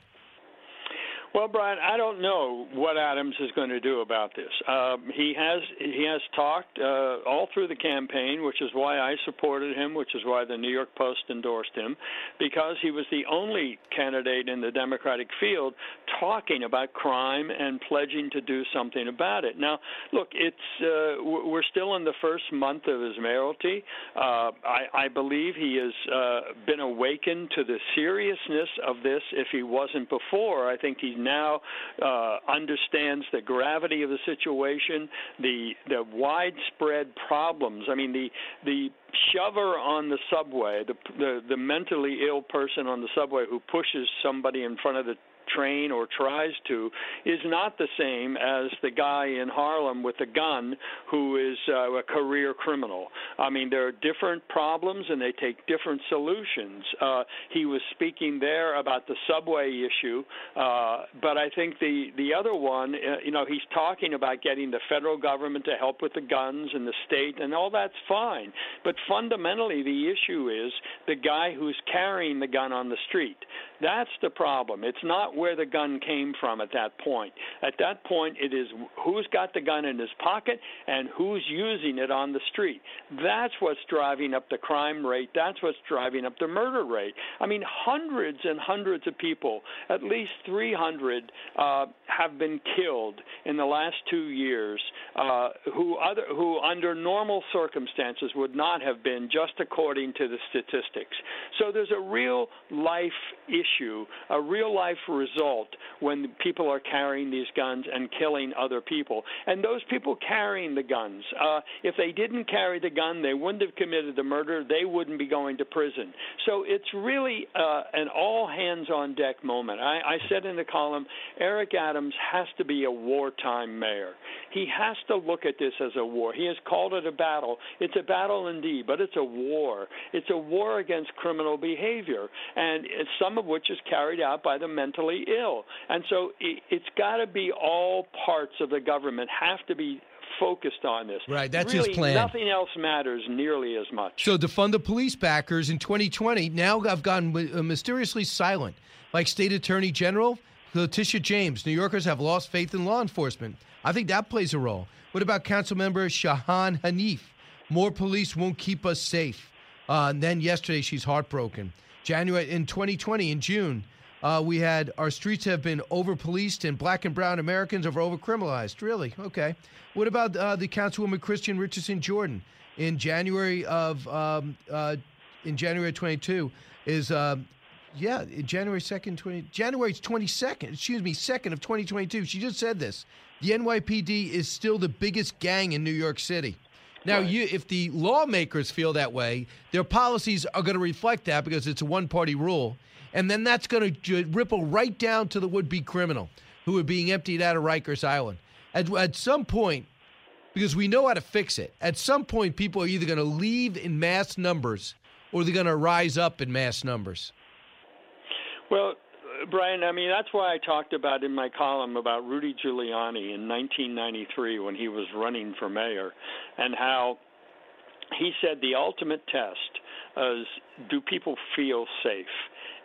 Well, Brian, I don't know what Adams is going to do about this. Um, he has he has talked uh, all through the campaign, which is why I supported him, which is why the New York Post endorsed him, because he was the only candidate in the Democratic field talking about crime and pledging to do something about it. Now, look, it's uh, we're still in the first month of his mayoralty. Uh, I, I believe he has uh, been awakened to the seriousness of this. If he wasn't before, I think he now uh, understands the gravity of the situation, the the widespread problems. I mean, the the shover on the subway, the the, the mentally ill person on the subway who pushes somebody in front of the train or tries to is not the same as the guy in Harlem with the gun who is uh, a career criminal. I mean, there are different problems and they take different solutions. Uh, he was speaking there about the subway issue, uh, but I think the the other one, uh, you know, he's talking about getting the federal government to help with the guns and the state, and all that's fine. But fundamentally, the issue is the guy who's carrying the gun on the street. That's the problem. It's not where the gun came from at that point. At that point, it is who's got the gun in his pocket and who's using it on the street. That's what's driving up the crime rate. That's what's driving up the murder rate. I mean, hundreds and hundreds of people, at least 300, uh, have been killed in the last two years uh, who other who under normal circumstances would not have been, just according to the statistics. So there's a real life issue, a real life result when people are carrying these guns and killing other people. And those people carrying the guns, uh, if they didn't carry the gun, they wouldn't have committed the murder. They wouldn't be going to prison. So it's really uh, an all hands on deck moment. I, I said in the column, Eric Adams has to be a wartime mayor. He has to look at this as a war. He has called it a battle. It's a battle indeed, but it's a war. It's a war against criminal behavior, and some of which is carried out by the mentally ill. And so it, it's got to be all parts of the government have to be focused on this. Right, that's his really, plan. Nothing else matters nearly as much. So to fund the police backers in 2020, now I've gotten uh, mysteriously silent. Like State Attorney General Letitia James, New Yorkers have lost faith in law enforcement. I think that plays a role. What about Councilmember Shahana Hanif? More police won't keep us safe. Uh, and then yesterday, she's heartbroken. January in 2020, in June, uh, we had our streets have been over policed and black and brown Americans are over criminalized. Really? Okay. What about uh, the Councilwoman Kristin Richardson Jordan? In January of um, uh, in January 22 is um, yeah January 2nd 20 January 22nd excuse me 2nd of 2022 she just said this the NYPD is still the biggest gang in New York City. Now, you, if the lawmakers feel that way, their policies are going to reflect that because it's a one-party rule, and then that's going to ripple right down to the would-be criminal who are being emptied out of Rikers Island. At, at some point, because we know how to fix it. At some point, people are either going to leave in mass numbers or they're going to rise up in mass numbers. Well, uh, Brian, I mean, that's why I talked about in my column about Rudy Giuliani in 1993 when he was running for mayor and how he said the ultimate test is do people feel safe?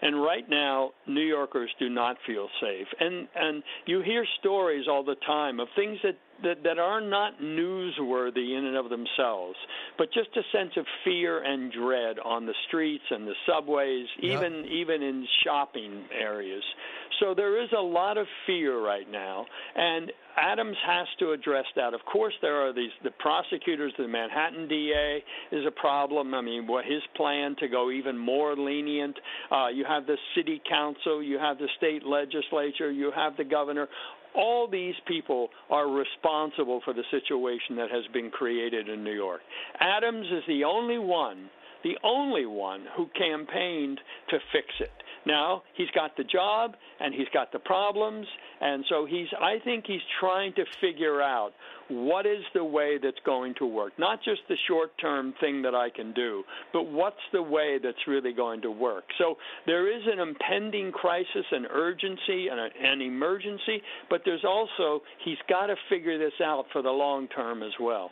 And right now, New Yorkers do not feel safe. And and you hear stories all the time of things that that, that are not newsworthy in and of themselves, but just a sense of fear and dread on the streets and the subways, even even in shopping areas. So there is a lot of fear right now, and Adams has to address that. Of course, there are these the prosecutors, the Manhattan DA is a problem. I mean, what his plan to go even more lenient. Uh, you have the city council, you have the state legislature, you have the governor all these people are responsible for the situation that has been created in New York. Adams is the only one, the only one who campaigned to fix it. Now he's got the job and he's got the problems, and so he's. I think he's trying to figure out what is the way that's going to work. Not just the short-term thing that I can do, but what's the way that's really going to work. So there is an impending crisis, an urgency, and an emergency, but there's also he's got to figure this out for the long term as well.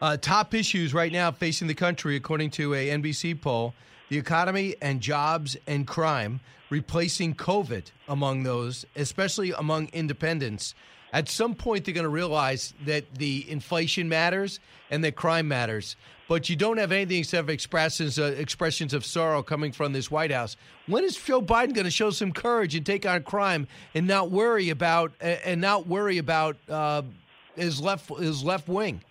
Uh, top issues right now facing the country, according to a NBC poll the economy and jobs and crime, replacing COVID among those, especially among independents. At some point, they're going to realize that the inflation matters and that crime matters. But you don't have anything except expressions, uh, expressions of sorrow coming from this White House. When is Joe Biden going to show some courage and take on crime and not worry about and not worry about uh, his left his left wing?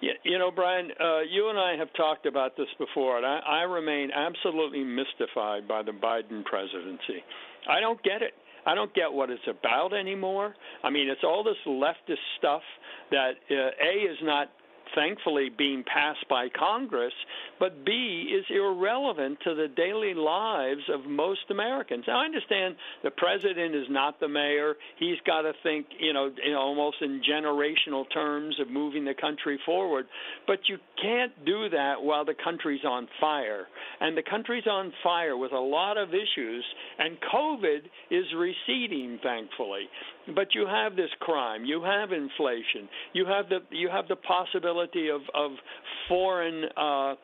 You, know, Brian, uh, you and I have talked about this before, and I, I remain absolutely mystified by the Biden presidency. I don't get it. I don't get what it's about anymore. I mean, it's all this leftist stuff that uh, A is not thankfully being passed by Congress, but B is irrelevant to the daily lives of most Americans. Now, I understand the president is not the mayor. He's got to think, you know, in almost in generational terms of moving the country forward, but you can't do that while the country's on fire. And the country's on fire with a lot of issues, and COVID is receding, thankfully. But you have this crime, you have inflation, you have the you have the possibility of of foreign. Uh,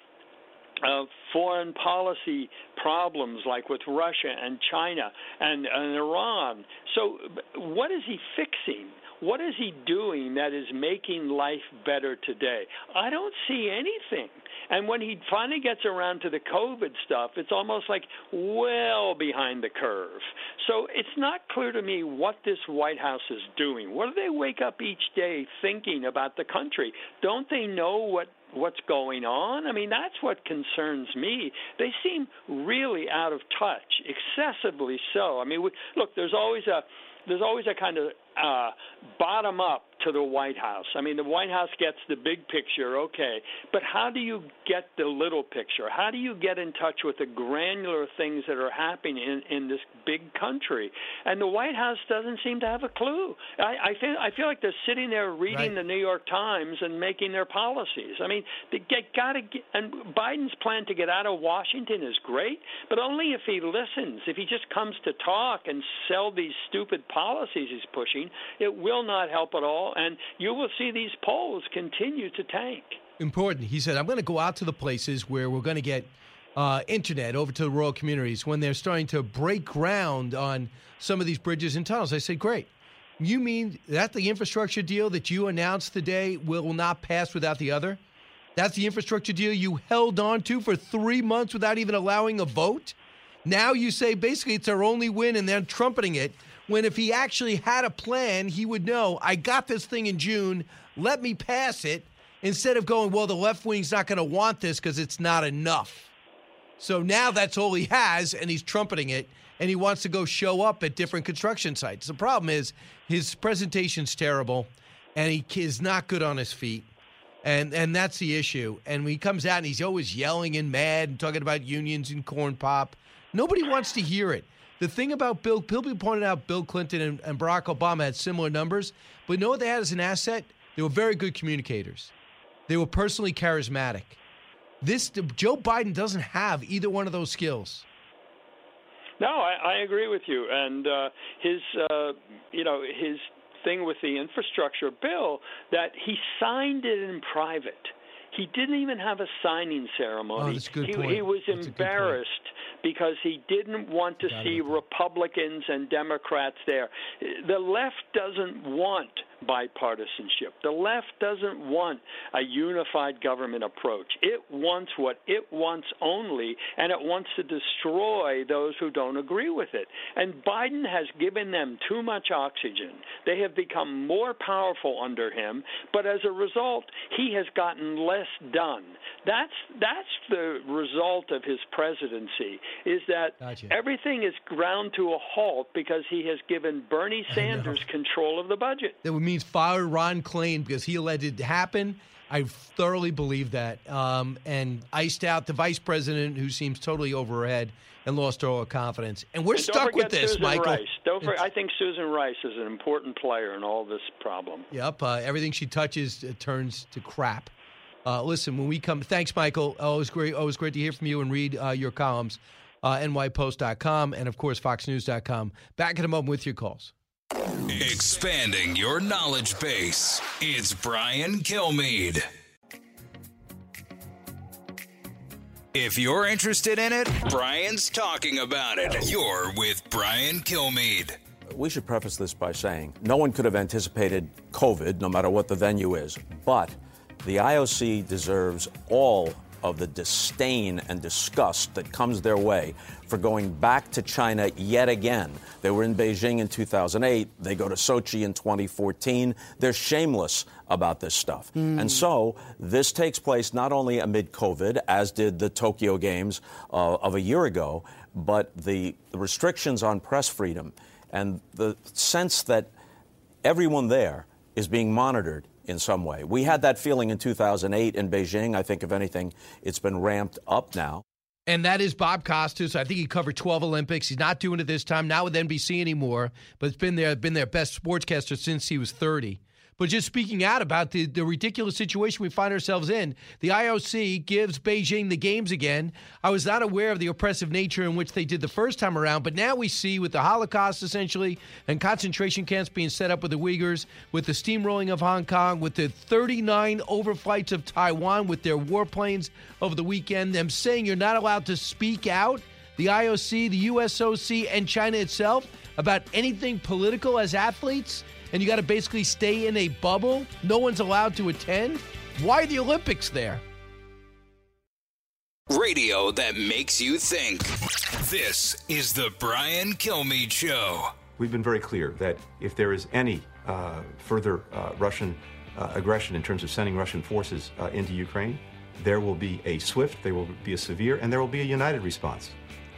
uh, foreign policy problems like with Russia and China and, and Iran. So, what is he fixing? What is he doing that is making life better today? I don't see anything. And when he finally gets around to the COVID stuff, it's almost like well behind the curve. So it's not clear to me what this White House is doing. What do they wake up each day thinking about the country? Don't they know what what's going on? I mean, that's what concerns me. They seem really out of touch, excessively so. I mean, we, look, there's always a there's always a kind of uh, bottom up to the White House. I mean, the White House gets the big picture, okay, but how do you get the little picture? How do you get in touch with the granular things that are happening in, in this big country? And the White House doesn't seem to have a clue. I, I feel I feel like they're sitting there reading Right. the New York Times and making their policies. I mean, they get got to get. And Biden's plan to get out of Washington is great, but only if he listens. If he just comes to talk and sell these stupid policies he's pushing, it will not help at all. And you will see these polls continue to tank. important. He said, I'm going to go out to the places where we're going to get uh, internet over to the rural communities when they're starting to break ground on some of these bridges and tunnels. I said, great. You mean that the infrastructure deal that you announced today will not pass without the other? That's the infrastructure deal you held on to for three months without even allowing a vote? Now you say basically it's our only win and they're trumpeting it. When if he actually had a plan, he would know, I got this thing in June, let me pass it, instead of going, well, the left wing's not going to want this because it's not enough. So now that's all he has, and he's trumpeting it, and he wants to go show up at different construction sites. The problem is his presentation's terrible, and he is not good on his feet. And and that's the issue. And when he comes out and he's always yelling and mad and talking about unions and corn pop, nobody wants to hear it. The thing about Bill, people pointed out Bill Clinton and, and Barack Obama had similar numbers, but you know what they had as an asset? They were very good communicators. They were personally charismatic. This Joe Biden doesn't have either one of those skills. No, I, I agree with you. And uh, his, uh, you know, his thing with the infrastructure bill that he signed it in private. He didn't even have a signing ceremony. Oh, that's a good he, point. he was That's a good point. embarrassed because he didn't want to see Republicans and Democrats there. The left doesn't want bipartisanship. The left doesn't want a unified government approach. It wants what it wants only, and it wants to destroy those who don't agree with it. And Biden has given them too much oxygen. They have become more powerful under him, but as a result, he has gotten less done. That's that's the result of his presidency is that Gotcha. everything is ground to a halt because he has given Bernie Sanders control of the budget. That would mean fire Ron Klain because he let it happen. I thoroughly believe that. Um, and iced out the vice president who seems totally over her head and lost all her confidence. And we're And stuck with this, Susan Michael. Rice. Don't for, I think Susan Rice is an important player in all this problem. Yep. Uh, everything she touches uh, turns to crap. Uh, listen, when we come, thanks, Michael. Always great. Always great to hear from you and read uh, your columns. Uh, NYPost.com and of course FoxNews.com. Back in a moment with your calls. Expanding your knowledge base. It's Brian Kilmeade. If you're interested in it, Brian's talking about it. You're with Brian Kilmeade. We should preface this by saying no one could have anticipated COVID, no matter what the venue is. But the IOC deserves all of the disdain and disgust that comes their way for going back to China yet again. They were in Beijing in 2008. They go to Sochi in 2014. They're shameless about this stuff. And so this takes place not only amid COVID, as did the Tokyo Games uh, of a year ago, but the, the restrictions on press freedom and the sense that everyone there is being monitored in some way. We had that feeling in 2008 in Beijing. I think, if anything, it's been ramped up now. And that is Bob Costas. I think he covered 12 Olympics. He's not doing it this time, not with NBC anymore, but it's been their been their best sportscaster since he was 30. But just speaking out about the, the ridiculous situation we find ourselves in, the IOC gives Beijing the games again. I was not aware of the oppressive nature in which they did the first time around, but now we see with the Holocaust essentially and concentration camps being set up with the Uyghurs, with the steamrolling of Hong Kong, with the 39 overflights of Taiwan with their warplanes over the weekend, them saying you're not allowed to speak out, the IOC, the USOC, and China itself about anything political as athletes and you got to basically stay in a bubble. No one's allowed to attend. Why are the Olympics there? Radio that makes you think. This is the Brian Kilmeade Show. We've been very clear that if there is any uh, further uh, Russian uh, aggression in terms of sending Russian forces uh, into Ukraine, there will be a swift, there will be a severe, and there will be a united response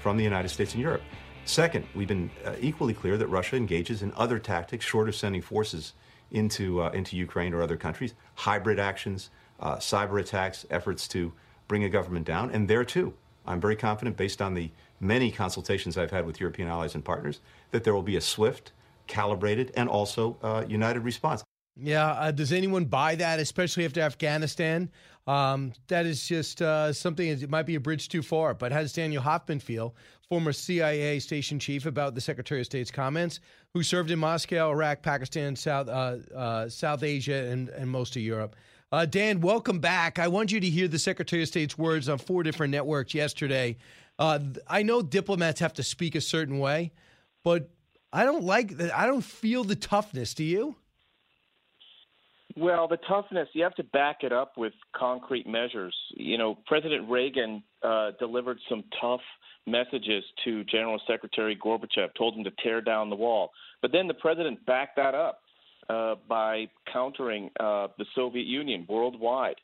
from the United States and Europe. Second, we've been uh, equally clear that Russia engages in other tactics short of sending forces into, uh, into Ukraine or other countries, hybrid actions, uh, cyber attacks, efforts to bring a government down. And there too, I'm very confident, based on the many consultations I've had with European allies and partners, that there will be a swift, calibrated, and also uh, united response. Yeah, uh, does anyone buy that, especially after Afghanistan? Um, that is just uh, something, it might be a bridge too far. But how does Daniel Hoffman feel, former CIA station chief, about the Secretary of State's comments, who served in Moscow, Iraq, Pakistan, South, uh, uh, South Asia, and, and most of Europe? Uh, Dan, welcome back. I want you to hear the Secretary of State's words on four different networks yesterday. Uh, I know diplomats have to speak a certain way, but I don't like that. I don't feel the toughness. Do you? Well, the toughness, you have to back it up with concrete measures. You know, President Reagan uh, delivered some tough messages to General Secretary Gorbachev, told him to tear down the wall. But then the president backed that up uh, by countering uh, the Soviet Union worldwide.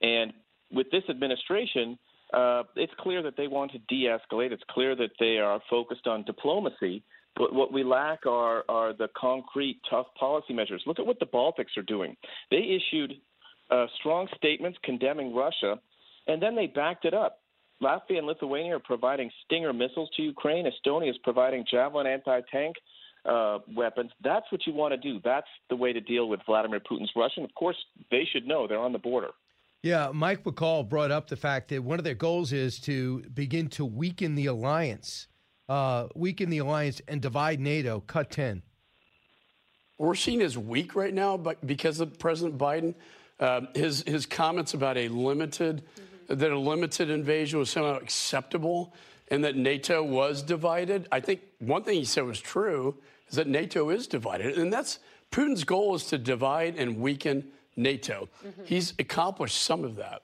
And with this administration, uh, it's clear that they want to de escalate. It's clear that they are focused on diplomacy. But what we lack are, are the concrete, tough policy measures. Look at what the Baltics are doing. They issued uh, strong statements condemning Russia, and then they backed it up. Latvia and Lithuania are providing Stinger missiles to Ukraine. Estonia is providing Javelin anti tank uh, weapons. That's what you want to do. That's the way to deal with Vladimir Putin's Russia. And of course, they should know they're on the border. Yeah, Mike McCaul brought up the fact that one of their goals is to begin to weaken the alliance, uh, weaken the alliance and divide NATO, cut 10. We're seen as weak right now but because of President Biden. Uh, his, his comments about a limited, that a limited invasion was somehow acceptable and that NATO was divided. I think one thing he said was true is that NATO is divided. And that's Putin's goal is to divide and weaken NATO. Mm-hmm. He's accomplished some of that.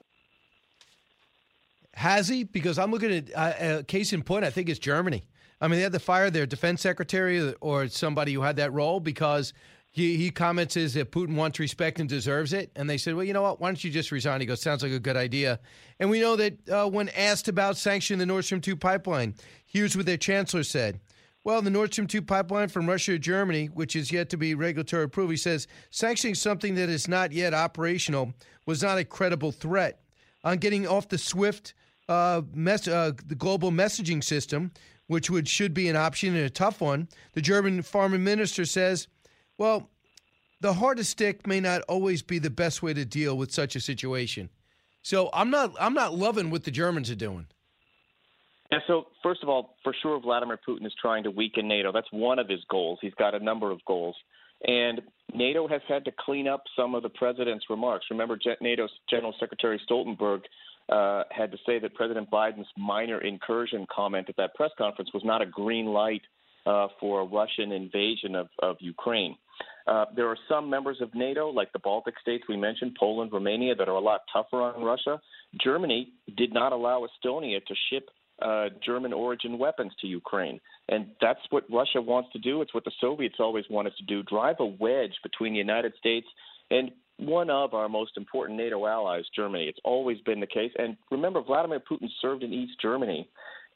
Has he? Because I'm looking at uh, uh, case in point. I think it's Germany. I mean, they had to fire their defense secretary or somebody who had that role because he, he comments is that Putin wants respect and deserves it. And they said, well, you know what? Why don't you just resign? He goes, sounds like a good idea. And we know that uh, when asked about sanctioning the Nord Stream 2 pipeline, here's what their chancellor said. Well, the Nord Stream 2 pipeline from Russia to Germany, which is yet to be regulatory approved, he says sanctioning something that is not yet operational was not a credible threat. On getting off the SWIFT, uh, uh, the global messaging system, which would should be an option and a tough one, the German foreign minister says, well, the hardest stick may not always be the best way to deal with such a situation. So I'm not I'm not loving what the Germans are doing. Yeah, so first of all, for sure, Vladimir Putin is trying to weaken NATO. That's one of his goals. He's got a number of goals. And NATO has had to clean up some of the president's remarks. Remember, NATO's General Secretary Stoltenberg uh, had to say that President Biden's minor incursion comment at that press conference was not a green light uh, for a Russian invasion of, of Ukraine. Uh, there are some members of NATO, like the Baltic states we mentioned, Poland, Romania, that are a lot tougher on Russia. Germany did not allow Estonia to ship uh, German origin weapons to Ukraine. And that's what Russia wants to do. It's what the Soviets always wanted to do drive a wedge between the United States and one of our most important NATO allies, Germany. It's always been the case. And remember, Vladimir Putin served in East Germany.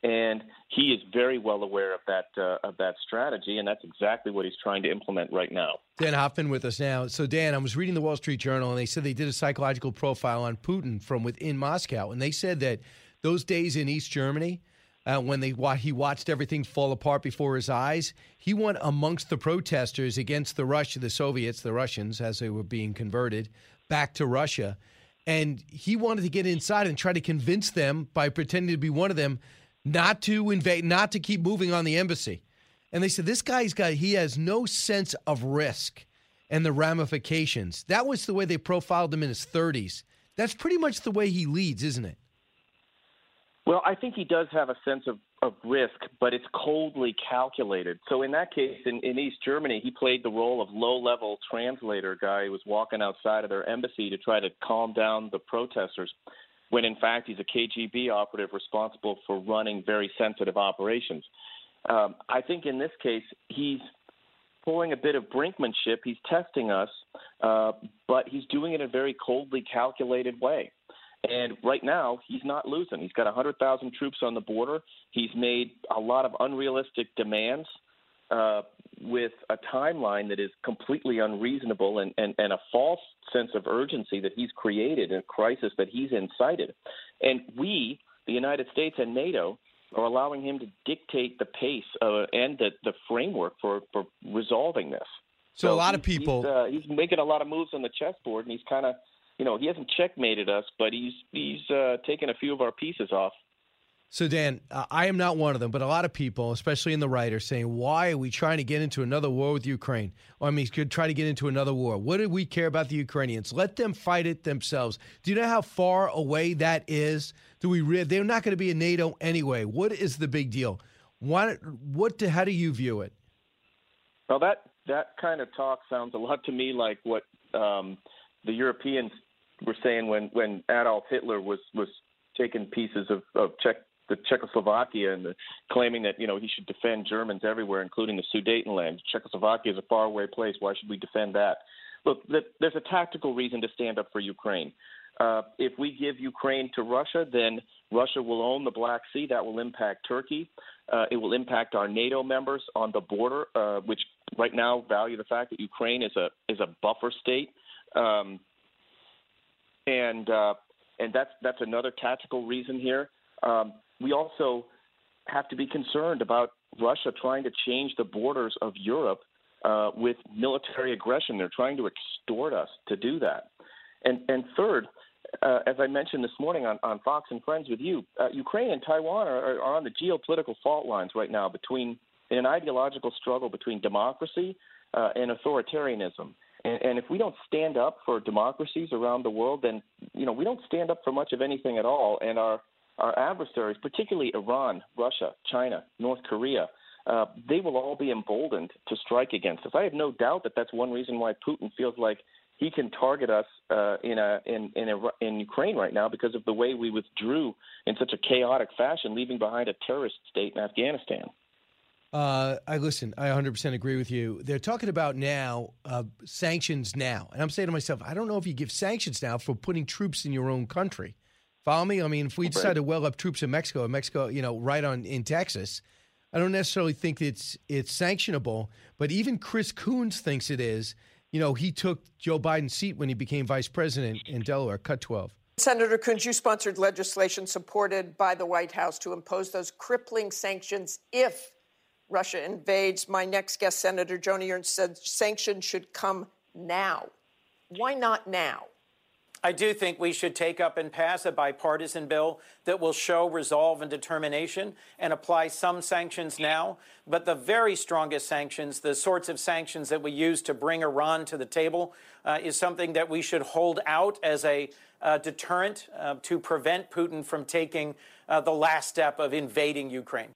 And he is very well aware of that uh, of that strategy, and that's exactly what he's trying to implement right now. Dan Hoffman with us now. So, Dan, I was reading the Wall Street Journal, and they said they did a psychological profile on Putin from within Moscow, and they said that those days in East Germany, uh, when they he watched everything fall apart before his eyes, he went amongst the protesters against the Russia, the Soviets, the Russians, as they were being converted back to Russia, and he wanted to get inside and try to convince them by pretending to be one of them not to invade, not to keep moving on the embassy. And they said this guy's got he has no sense of risk and the ramifications. That was the way they profiled him in his 30s. That's pretty much the way he leads, isn't it? Well, I think he does have a sense of, of risk, but it's coldly calculated. So in that case, in, in East Germany, he played the role of low-level translator guy who was walking outside of their embassy to try to calm down the protesters, when in fact he's a KGB operative responsible for running very sensitive operations. Um, I think in this case, he's pulling a bit of brinkmanship. He's testing us, uh, but he's doing it in a very coldly calculated way. And right now, he's not losing. He's got 100,000 troops on the border. He's made a lot of unrealistic demands uh, with a timeline that is completely unreasonable and, and, and a false sense of urgency that he's created, a crisis that he's incited. And we, the United States and NATO, are allowing him to dictate the pace uh, and the, the framework for, for resolving this. So, so a lot of people. He's, uh, he's making a lot of moves on the chessboard, and he's kind of you know, he hasn't checkmated us, but he's he's uh, taken a few of our pieces off. So, Dan, uh, I am not one of them, but a lot of people, especially in the right, are saying, why are we trying to get into another war with Ukraine? Or, I mean, could try to get into another war. What do we care about the Ukrainians? Let them fight it themselves. Do you know how far away that is? Do we? Re- they're not going to be in NATO anyway. What is the big deal? What? What? Do, how do you view it? Well, that that kind of talk sounds a lot to me like what um, the Europeans were saying when when Adolf Hitler was was taking pieces of of Czech the Czechoslovakia and the, claiming that you know he should defend Germans everywhere, including the Sudetenland. Czechoslovakia is a faraway place. Why should we defend that? Look, the, there's a tactical reason to stand up for Ukraine. Uh, if we give Ukraine to Russia, then Russia will own the Black Sea. That will impact Turkey. Uh, it will impact our NATO members on the border, uh, which right now value the fact that Ukraine is a is a buffer state. Um, and uh, and that's that's another tactical reason here. Um, we also have to be concerned about Russia trying to change the borders of Europe uh, with military aggression. They're trying to extort us to do that. And and third, uh, as I mentioned this morning on, on Fox and Friends with you, uh, Ukraine and Taiwan are, are on the geopolitical fault lines right now between in an ideological struggle between democracy uh, and authoritarianism. And, and if we don't stand up for democracies around the world, then you know we don't stand up for much of anything at all. And our our adversaries, particularly Iran, Russia, China, North Korea, uh, they will all be emboldened to strike against us. I have no doubt that that's one reason why Putin feels like he can target us uh, in a in in, a, in Ukraine right now because of the way we withdrew in such a chaotic fashion, leaving behind a terrorist state in Afghanistan. Uh, I listen. I 100% agree with you. They're talking about now uh, sanctions now, and I'm saying to myself, I don't know if you give sanctions now for putting troops in your own country. Follow me? I mean, if we decide right. to well up troops in Mexico, Mexico, you know, right on in Texas, I don't necessarily think it's it's sanctionable. But even Chris Coons thinks it is. You know, he took Joe Biden's seat when he became vice president in Delaware. Cut 12. Senator Coons, you sponsored legislation supported by the White House to impose those crippling sanctions if Russia invades. My next guest, Senator Joni Ernst, said sanctions should come now. Why not now? I do think we should take up and pass a bipartisan bill that will show resolve and determination and apply some sanctions now. But the very strongest sanctions, the sorts of sanctions that we use to bring Iran to the table, uh, is something that we should hold out as a uh, deterrent uh, to prevent Putin from taking uh, the last step of invading Ukraine.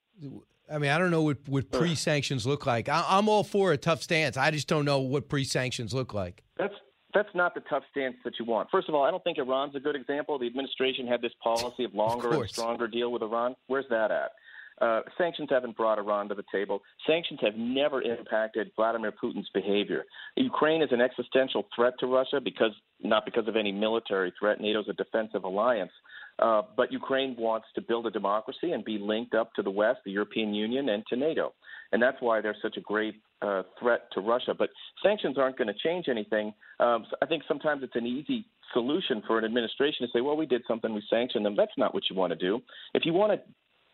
I mean, I don't know what, what pre sanctions look like. I, am all for a tough stance. I just don't know what pre sanctions look like. That's that's not the tough stance that you want. First of all, I don't think Iran's a good example. The administration had this policy of longer of and stronger deal with Iran. Where's that at? Uh, sanctions haven't brought Iran to the table. Sanctions have never impacted Vladimir Putin's behavior. Ukraine is an existential threat to Russia because not because of any military threat. NATO's a defensive alliance. Uh, but Ukraine wants to build a democracy and be linked up to the West, the European Union, and to NATO. And that's why they're such a great uh, threat to Russia. But sanctions aren't going to change anything. Um, so I think sometimes it's an easy solution for an administration to say, well, we did something, we sanctioned them. That's not what you want to do. If you want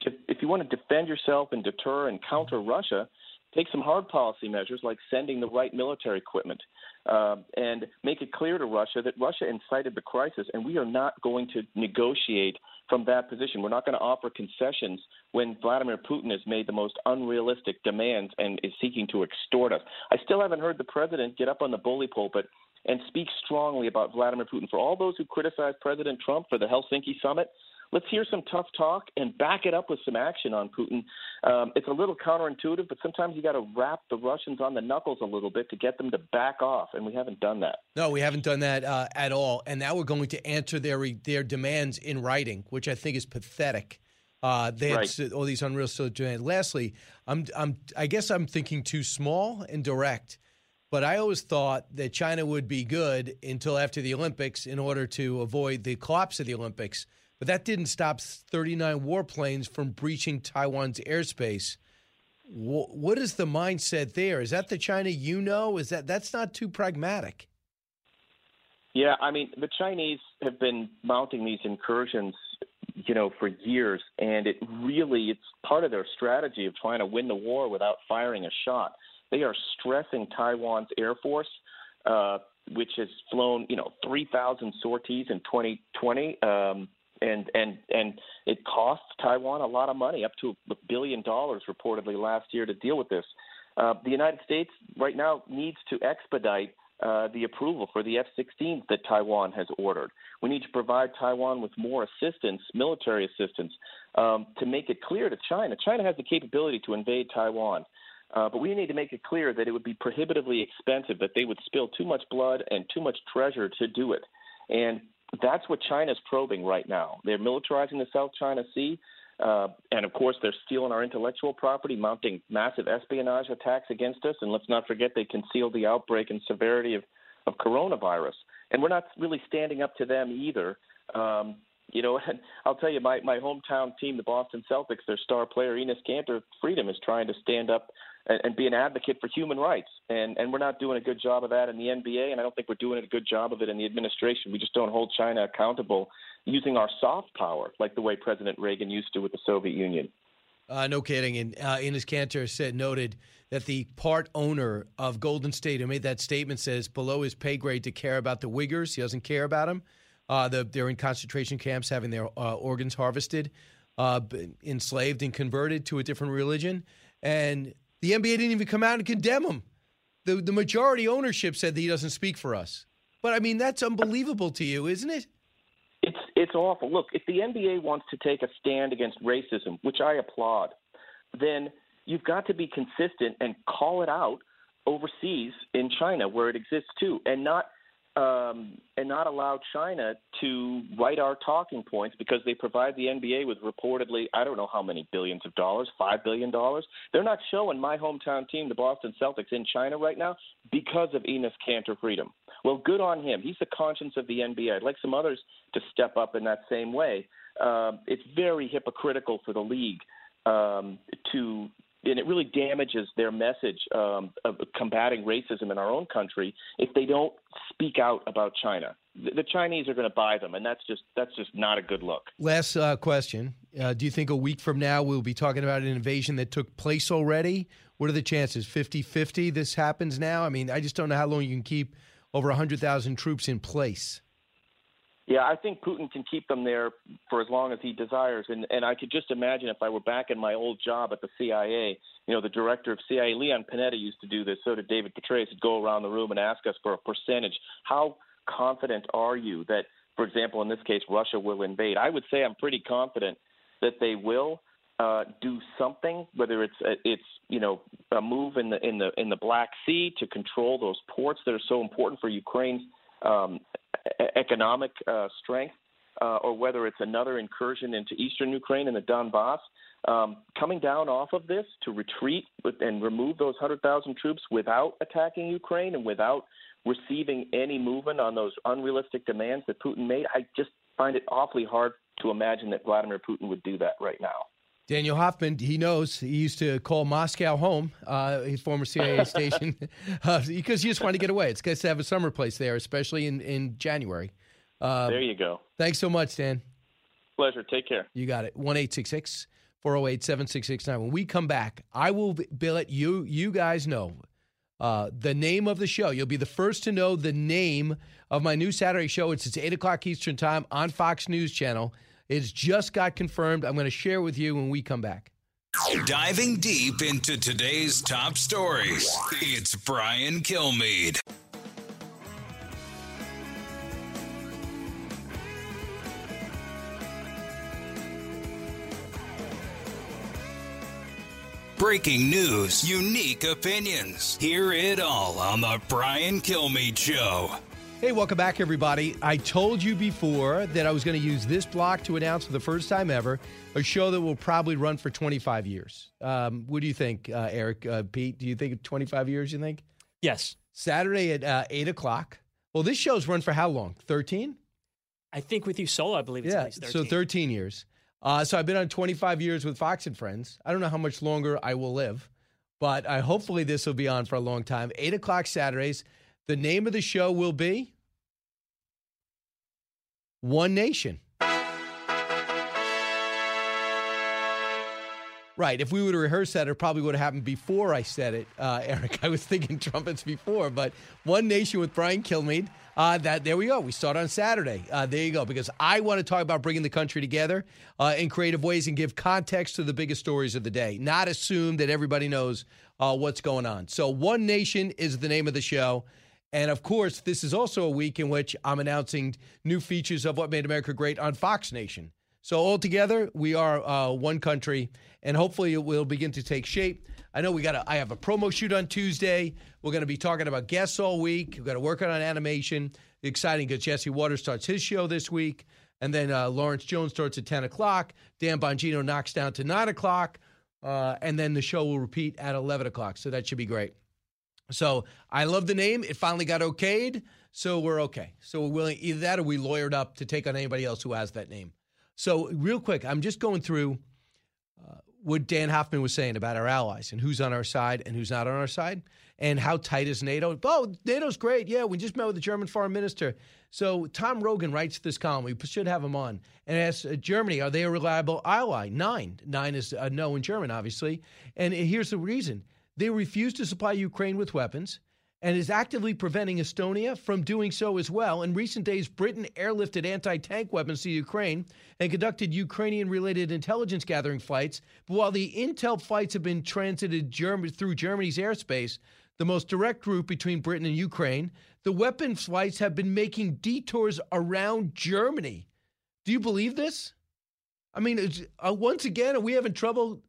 to, if you want to defend yourself and deter and counter Russia, take some hard policy measures like sending the right military equipment uh, and make it clear to Russia that Russia incited the crisis, and we are not going to negotiate from that position. We're not going to offer concessions when Vladimir Putin has made the most unrealistic demands and is seeking to extort us. I still haven't heard the president get up on the bully pulpit and speak strongly about Vladimir Putin. For all those who criticize President Trump for the Helsinki summit, let's hear some tough talk and back it up with some action on Putin. Um, it's a little counterintuitive, but sometimes you got to wrap the Russians on the knuckles a little bit to get them to back off, and we haven't done that. No, we haven't done that uh, at all. And now we're going to answer their their demands in writing, which I think is pathetic. Uh, they had right. all these unreal demands. Lastly, I'm, I'm, I guess I'm thinking too small and direct. But I always thought that China would be good until after the Olympics in order to avoid the collapse of the Olympics. But that didn't stop 39 warplanes from breaching Taiwan's airspace. What is the mindset there? Is that the China you know? Is that that's not too pragmatic? Yeah, I mean the Chinese have been mounting these incursions, you know, for years, and it really it's part of their strategy of trying to win the war without firing a shot. They are stressing Taiwan's air force, uh, which has flown, you know, 3,000 sorties in 2020. Um, and and and it costs Taiwan a lot of money, up to a billion dollars reportedly last year to deal with this. Uh, the United States right now needs to expedite uh, the approval for the F-16 that Taiwan has ordered. We need to provide Taiwan with more assistance, military assistance, um, to make it clear to China. China has the capability to invade Taiwan. Uh, but we need to make it clear that it would be prohibitively expensive, that they would spill too much blood and too much treasure to do it. And that's what China's probing right now. They're militarizing the South China Sea. Uh, and of course, they're stealing our intellectual property, mounting massive espionage attacks against us. And let's not forget they concealed the outbreak and severity of, of coronavirus. And we're not really standing up to them either. Um, you know, and I'll tell you, my, my hometown team, the Boston Celtics, their star player, Enes Kanter Freedom, is trying to stand up and, and be an advocate for human rights. And, and we're not doing a good job of that in the NBA, and I don't think we're doing a good job of it in the administration. We just don't hold China accountable using our soft power like the way President Reagan used to with the Soviet Union. Uh, no kidding. And uh, Enes Kanter said noted that the part owner of Golden State who made that statement says below his pay grade to care about the Uyghurs. He doesn't care about them. Uh, the, they're in concentration camps having their uh, organs harvested, uh, enslaved and converted to a different religion. And the NBA didn't even come out and condemn him. The, the majority ownership said that he doesn't speak for us. But I mean, that's unbelievable to you, isn't it? It's it's awful. Look, if the NBA wants to take a stand against racism, which I applaud, then you've got to be consistent and call it out overseas in China where it exists too, and not um, and not allow China to write our talking points because they provide the NBA with reportedly I don't know how many billions of dollars, five billion dollars. They're not showing my hometown team, the Boston Celtics, in China right now because of Enes Kanter Freedom. Well, good on him. He's the conscience of the NBA. I'd like some others to step up in that same way. Uh, it's very hypocritical for the league um, to and it really damages their message um, of combating racism in our own country if they don't speak out about China. The Chinese are going to buy them, and that's just that's just not a good look. Last uh, question: uh, Do you think a week from now we'll be talking about an invasion that took place already? What are the chances? 50-50 This happens now. I mean, I just don't know how long you can keep over hundred thousand troops in place. Yeah, I think Putin can keep them there for as long as he desires. And and I could just imagine if I were back in my old job at the CIA, you know, the director of CIA, Leon Panetta, used to do this. So did David Petraeus. He'd go around the room and ask us for a percentage. How confident are you that, for example, in this case, Russia will invade? I would say I'm pretty confident that they will uh, do something, whether it's uh, it's you know a move in the in the in the Black Sea to control those ports that are so important for Ukraine's um, economic uh, strength, uh, or whether it's another incursion into eastern Ukraine and the Donbass. Um, coming down off of this to retreat with, and remove those 100,000 troops without attacking Ukraine and without receiving any movement on those unrealistic demands that Putin made, I just find it awfully hard to imagine that Vladimir Putin would do that right now. Daniel Hoffman, he knows. He used to call Moscow home, uh, his former CIA station, uh, because he just wanted to get away. It's nice to have a summer place there, especially in, in January. Uh, there you go. Thanks so much, Dan. Pleasure. Take care. You got it. 1 408 7669. When we come back, I will be, let you, you guys know uh, the name of the show. You'll be the first to know the name of my new Saturday show. It's, it's 8 o'clock Eastern Time on Fox News Channel. It's just got confirmed. I'm going to share with you when we come back. Diving deep into today's top stories, it's Brian Kilmeade. Breaking news, unique opinions. Hear it all on The Brian Kilmeade Show. Hey, welcome back, everybody. I told you before that I was going to use this block to announce for the first time ever a show that will probably run for 25 years. Um, what do you think, uh, Eric? Uh, Pete, do you think 25 years, you think? Yes. Saturday at uh, 8 o'clock. Well, this show's run for how long? 13? I think with you solo, I believe it's yeah, 13. so 13 years. Uh, so I've been on 25 years with Fox and Friends. I don't know how much longer I will live, but I, hopefully this will be on for a long time. 8 o'clock Saturdays. The name of the show will be One Nation. Right. If we would have rehearsed that, it probably would have happened before I said it, uh, Eric. I was thinking trumpets before, but One Nation with Brian Kilmeade. Uh, that there we go. We start on Saturday. Uh, there you go. Because I want to talk about bringing the country together uh, in creative ways and give context to the biggest stories of the day. Not assume that everybody knows uh, what's going on. So One Nation is the name of the show. And of course, this is also a week in which I'm announcing new features of What Made America Great on Fox Nation. So altogether, we are uh, one country, and hopefully it will begin to take shape. I know we got. I have a promo shoot on Tuesday. We're going to be talking about guests all week. We've got to work on animation. Exciting because Jesse Watters starts his show this week, and then uh, Lawrence Jones starts at ten o'clock. Dan Bongino knocks down to nine o'clock, uh, and then the show will repeat at eleven o'clock. So that should be great. So I love the name. It finally got okayed, so we're okay. So we're willing either that or we lawyered up to take on anybody else who has that name. So real quick, I'm just going through. Uh, what Dan Hoffman was saying about our allies and who's on our side and who's not on our side, and how tight is NATO? Oh, NATO's great. Yeah, we just met with the German foreign minister. So Tom Rogan writes this column. We should have him on and asks uh, Germany, are they a reliable ally? Nine. Nine is a no in German, obviously. And here's the reason: they refuse to supply Ukraine with weapons and is actively preventing Estonia from doing so as well. In recent days, Britain airlifted anti tank weapons to Ukraine and conducted Ukrainian related intelligence gathering flights. But while the intel flights have been transited through Germany's airspace, the most direct route between Britain and Ukraine, the weapon flights have been making detours around Germany. Do you believe this? I mean, uh, once again, are we having trouble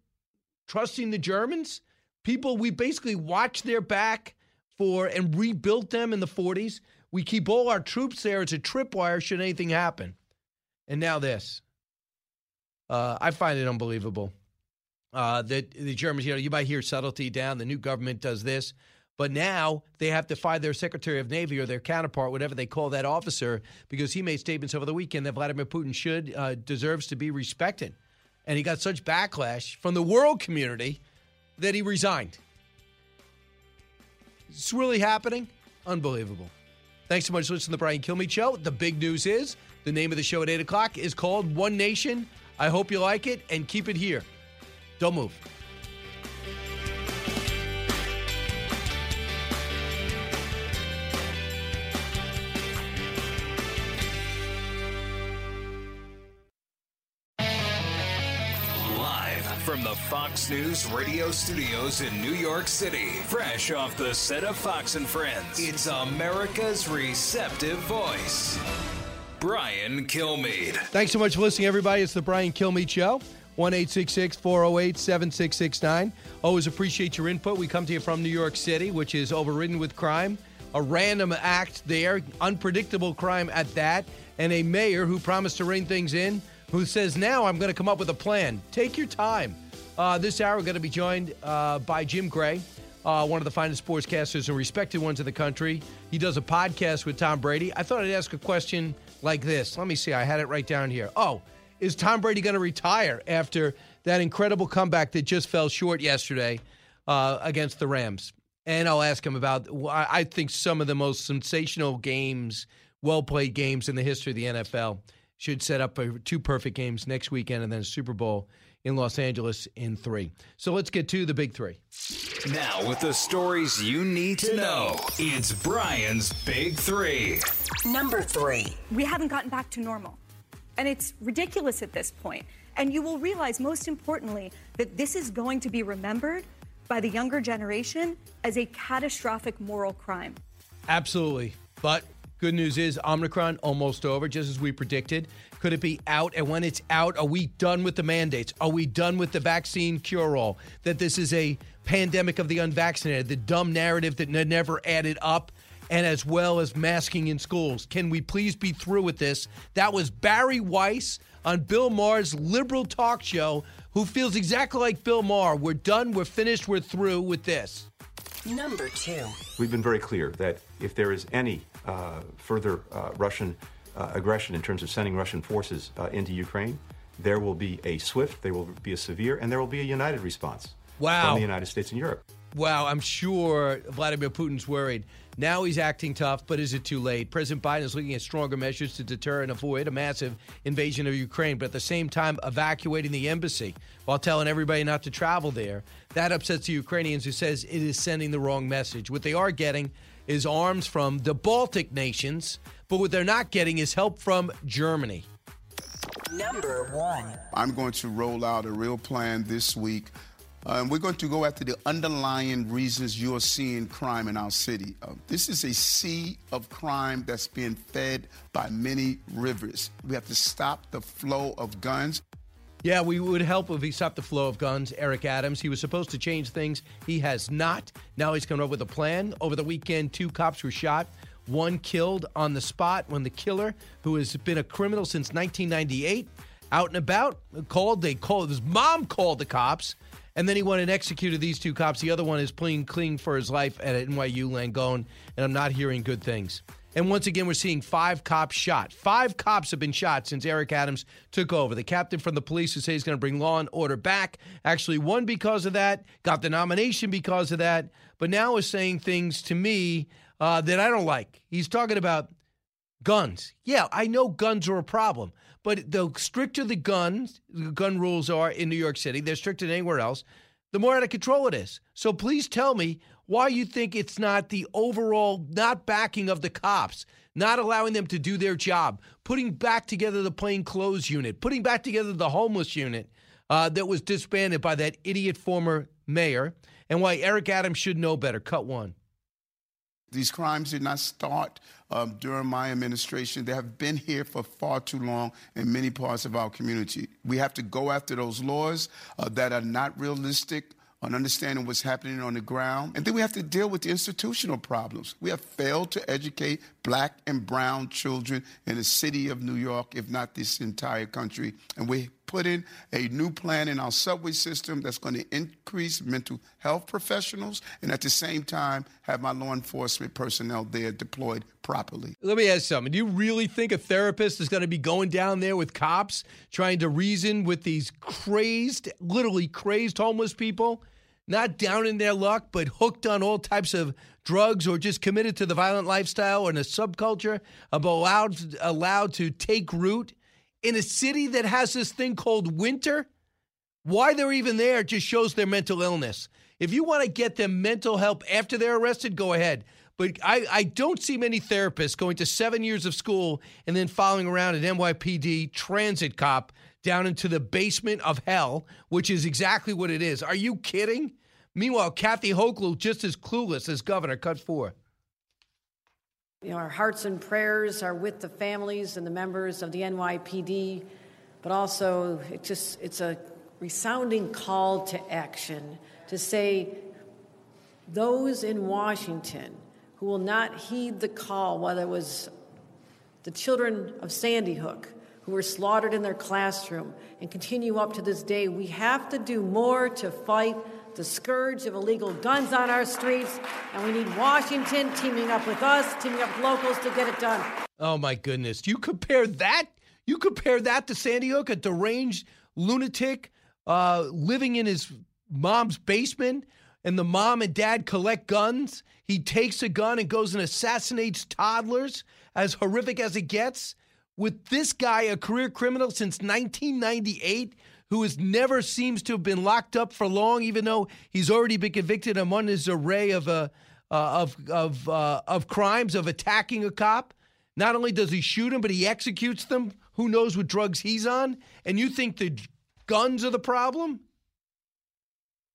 trusting the Germans? People, we basically watch their back for and rebuilt them in the 40s. We keep all our troops there. It's a tripwire should anything happen. And now this. Uh, I find it unbelievable uh, that the Germans, you know, you might hear subtlety down. The new government does this. But now they have to fire their Secretary of Navy or their counterpart, whatever they call that officer, because he made statements over the weekend that Vladimir Putin should uh, deserves to be respected, and he got such backlash from the world community that he resigned. It's really happening. Unbelievable. Thanks so much for listening to the Brian Kilmeade Show. The big news is the name of the show at 8 o'clock is called One Nation. I hope you like it and keep it here. Don't move. Fox News radio studios in New York City, fresh off the set of Fox and Friends, it's America's receptive voice. Brian Kilmeade. Thanks so much for listening, everybody. It's the Brian Kilmeade Show. 1 408 7669. Always appreciate your input. We come to you from New York City, which is overridden with crime. A random act there, unpredictable crime at that, and a mayor who promised to rein things in, who says, Now I'm going to come up with a plan. Take your time. Uh, this hour, we're going to be joined uh, by Jim Gray, uh, one of the finest sportscasters and respected ones in the country. He does a podcast with Tom Brady. I thought I'd ask a question like this. Let me see. I had it right down here. Oh, is Tom Brady going to retire after that incredible comeback that just fell short yesterday uh, against the Rams? And I'll ask him about, I think, some of the most sensational games, well played games in the history of the NFL. Should set up two perfect games next weekend and then Super Bowl in Los Angeles in three. So let's get to the big three. Now, with the stories you need to know, it's Brian's Big Three. Number three. We haven't gotten back to normal. And it's ridiculous at this point. And you will realize, most importantly, that this is going to be remembered by the younger generation as a catastrophic moral crime. Absolutely. But good news is Omicron almost over, just as we predicted. Could it be out? And when it's out, are we done with the mandates? Are we done with the vaccine cure all? That this is a pandemic of the unvaccinated, the dumb narrative that never added up and as well as masking in schools. Can we please be through with this? That was Bari Weiss on Bill Maher's liberal talk show, who feels exactly like Bill Maher. We're done, we're finished, we're through with this. Number two. We've been very clear that if there is any uh, further uh, Russian uh, aggression in terms of sending Russian forces uh, into Ukraine, there will be a swift, there will be a severe, and there will be a united response wow. from the United States and Europe. Wow, I'm sure Vladimir Putin's worried. Now he's acting tough, but is it too late? President Biden is looking at stronger measures to deter and avoid a massive invasion of Ukraine, but at the same time, evacuating the embassy while telling everybody not to travel there. That upsets the Ukrainians, who says it is sending the wrong message. What they are getting is arms from the Baltic nations, but what they're not getting is help from Germany. Number one. I'm going to roll out a real plan this week uh, and we're going to go after the underlying reasons you're seeing crime in our city. Uh, this is a sea of crime that's being fed by many rivers. We have to stop the flow of guns. Yeah, we would help if he stopped the flow of guns. Eric Adams, he was supposed to change things. He has not. Now he's coming up with a plan. Over the weekend, two cops were shot, one killed on the spot when the killer, who has been a criminal since 1998, out and about, called. They called his mom called the cops and then he went and executed these two cops. The other one is playing clean for his life at NYU Langone, and I'm not hearing good things. And once again, we're seeing five cops shot. Five cops have been shot since Eric Adams took over. The captain from the police who says he's going to bring law and order back actually won because of that, got the nomination because of that, but now is saying things to me uh, that I don't like. He's talking about guns. Yeah, I know guns are a problem, but the stricter the guns, the gun rules are in New York City, they're stricter than anywhere else, the more out of control it is. So please tell me why you think it's not the overall not backing of the cops, not allowing them to do their job, putting back together the plain clothes unit, putting back together the homeless unit uh, that was disbanded by that idiot former mayor, and why Eric Adams should know better. Cut one. These crimes did not start um, during my administration. They have been here for far too long in many parts of our community. We have to go after those laws uh, that are not realistic on understanding what's happening on the ground. And then we have to deal with the institutional problems. We have failed to educate black and brown children in the city of New York, if not this entire country. And we put in a new plan in our subway system that's going to increase mental health professionals and at the same time have my law enforcement personnel there deployed properly. Let me ask something. Do you really think a therapist is going to be going down there with cops trying to reason with these crazed, literally crazed homeless people? Not down in their luck, but hooked on all types of drugs or just committed to the violent lifestyle or in a subculture, allowed, allowed to take root in a city that has this thing called winter? Why they're even there just shows their mental illness. If you want to get them mental help after they're arrested, go ahead. But I, I don't see many therapists going to seven years of school and then following around an NYPD transit cop down into the basement of hell, which is exactly what it is. Are you kidding? Meanwhile, Kathy Hochul just as clueless as governor. Cut four. You know, our hearts and prayers are with the families and the members of the NYPD, but also it just it's a resounding call to action to say those in Washington who will not heed the call, whether it was the children of Sandy Hook who were slaughtered in their classroom and continue up to this day, we have to do more to fight the scourge of illegal guns on our streets, and we need Washington teaming up with us, teaming up with locals to get it done. Oh my goodness! You compare that? You compare that to Sandy Hook, a deranged lunatic uh, living in his mom's basement, and the mom and dad collect guns. He takes a gun and goes and assassinates toddlers, as horrific as it gets. With this guy, a career criminal since 1998, who has never seems to have been locked up for long, even though he's already been convicted on his array of uh, uh, of of uh, of crimes of attacking a cop. Not only does he shoot him, but he executes them. Who knows what drugs he's on? And you think the guns are the problem?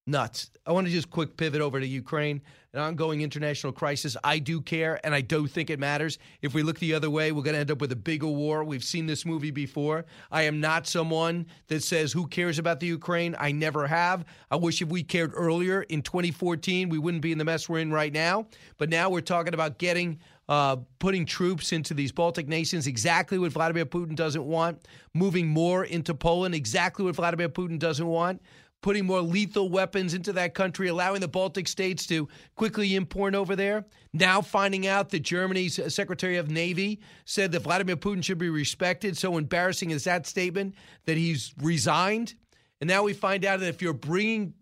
Nuts. I want to just quick pivot over to Ukraine, an ongoing international crisis. I do care, and I do think it matters. If we look the other way, we're going to end up with a bigger war. We've seen this movie before. I am not someone that says, Who cares about the Ukraine? I never have. I wish if we cared earlier in 2014, we wouldn't be in the mess we're in right now. But now we're talking about getting. Uh, putting troops into these Baltic nations, exactly what Vladimir Putin doesn't want. Moving more into Poland, exactly what Vladimir Putin doesn't want putting more lethal weapons into that country, allowing the Baltic states to quickly import over there. Now finding out that Germany's uh, Secretary of Navy said that Vladimir Putin should be respected. So embarrassing is that statement that he's resigned. And now we find out that if you're bringing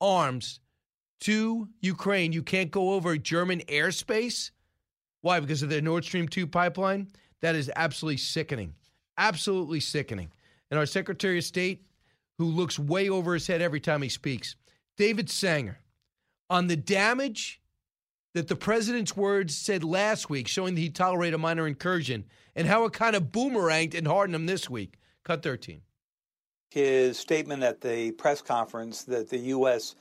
arms to Ukraine, you can't go over German airspace. Why? Because of the Nord Stream 2 pipeline? That is absolutely sickening. Absolutely sickening. And our Secretary of State, who looks way over his head every time he speaks. David Sanger, on the damage that the president's words said last week, showing that he tolerated a minor incursion, and how it kind of boomeranged and hardened him this week. Cut 13. His statement at the press conference that the U.S.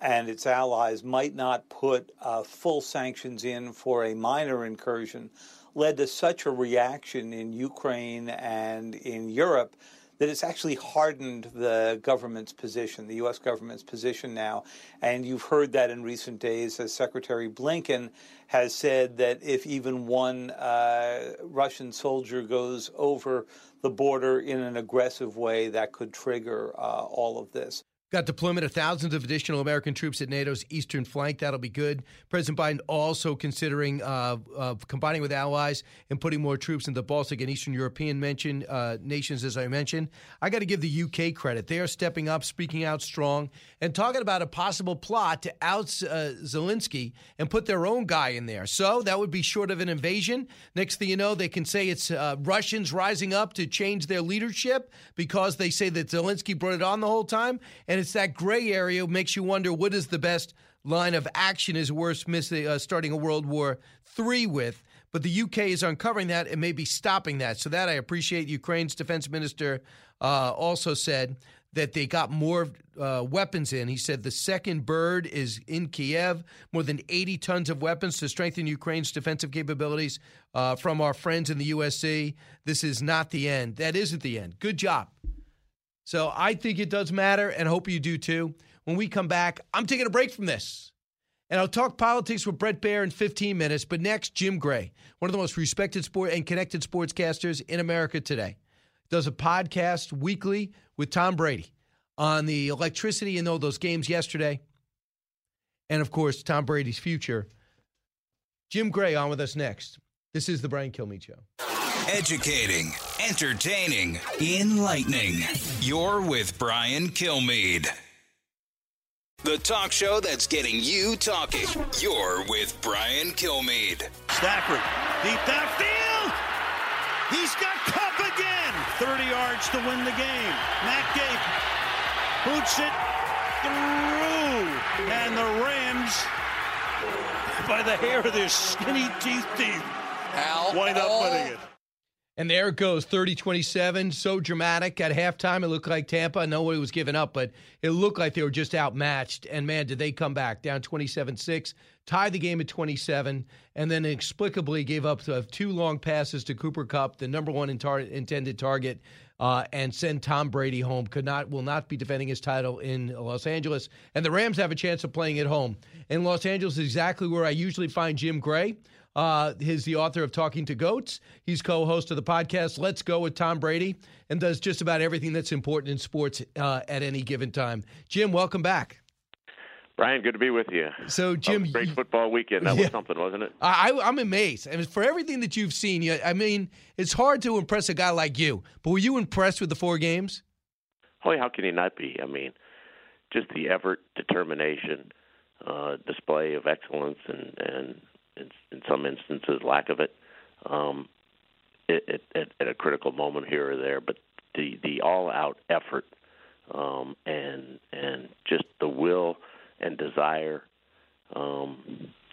and its allies might not put uh, full sanctions in for a minor incursion led to such a reaction in Ukraine and in Europe that it's actually hardened the government's position, the U.S. government's position now. And you've heard that in recent days as Secretary Blinken has said that if even one uh, Russian soldier goes over the border in an aggressive way, that could trigger uh, all of this. Got deployment of thousands of additional American troops at NATO's eastern flank. That'll be good. President Biden also considering uh, uh, combining with allies and putting more troops in the Baltic and Eastern European mention, uh, nations, as I mentioned. I got to give the UK credit. They are stepping up, speaking out strong, and talking about a possible plot to out uh, Zelensky and put their own guy in there. So that would be short of an invasion. Next thing you know, they can say it's uh, Russians rising up to change their leadership because they say that Zelensky brought it on the whole time. And it's that gray area makes you wonder what is the best line of action is worth missing, uh, starting a World War III with. But the UK is uncovering that and maybe stopping that. So that I appreciate. Ukraine's defense minister uh, also said that they got more uh, weapons in. He said the second bird is in Kiev, more than 80 tons of weapons to strengthen Ukraine's defensive capabilities uh, from our friends in the USC. This is not the end. That isn't the end. Good job. So I think it does matter, and hope you do too. When we come back, I'm taking a break from this. And I'll talk politics with Brett Baier in 15 minutes. But next, Jim Gray, one of the most respected sport and connected sportscasters in America today, does a podcast weekly with Tom Brady on the electricity in all those games yesterday. And of course, Tom Brady's future. Jim Gray on with us next. This is the Brian Kilmeade Show. Educating, entertaining, enlightening. You're with Brian Kilmeade. The talk show that's getting you talking. You're with Brian Kilmeade. Stafford, deep downfield. He's got Kupp again. 30 yards to win the game. Matt Gay boots it through. And the Rams, by the hair of their skinny teeth teeth, wind up winning it. And there it goes, 30 27. So dramatic. At halftime, it looked like Tampa. Nobody was giving up, but it looked like they were just outmatched. And man, did they come back down 27 6, tie the game at 27, and then inexplicably gave up two long passes to Cooper Kupp, the number one tar- intended target, uh, and send Tom Brady home. Could not, will not be defending his title in Los Angeles. And the Rams have a chance of playing at home. In Los Angeles is exactly where I usually find Jim Gray. Uh, he's the author of Talking to Goats. He's co-host of the podcast Let's Go with Tom Brady, and does just about everything that's important in sports uh, at any given time. Jim, welcome back. Brian, good to be with you. So, Jim, great football weekend. That Yeah. was something, wasn't it? I, I'm amazed. I mean, for everything that you've seen, you, I mean, it's hard to impress a guy like you. But were you impressed with the four games? Oh, how can he not be? I mean, just the effort, determination, uh, display of excellence, and and in, in some instances lack of it. Um, it, it, at, a critical moment here or there, but the the all out effort um, and and just the will and desire um,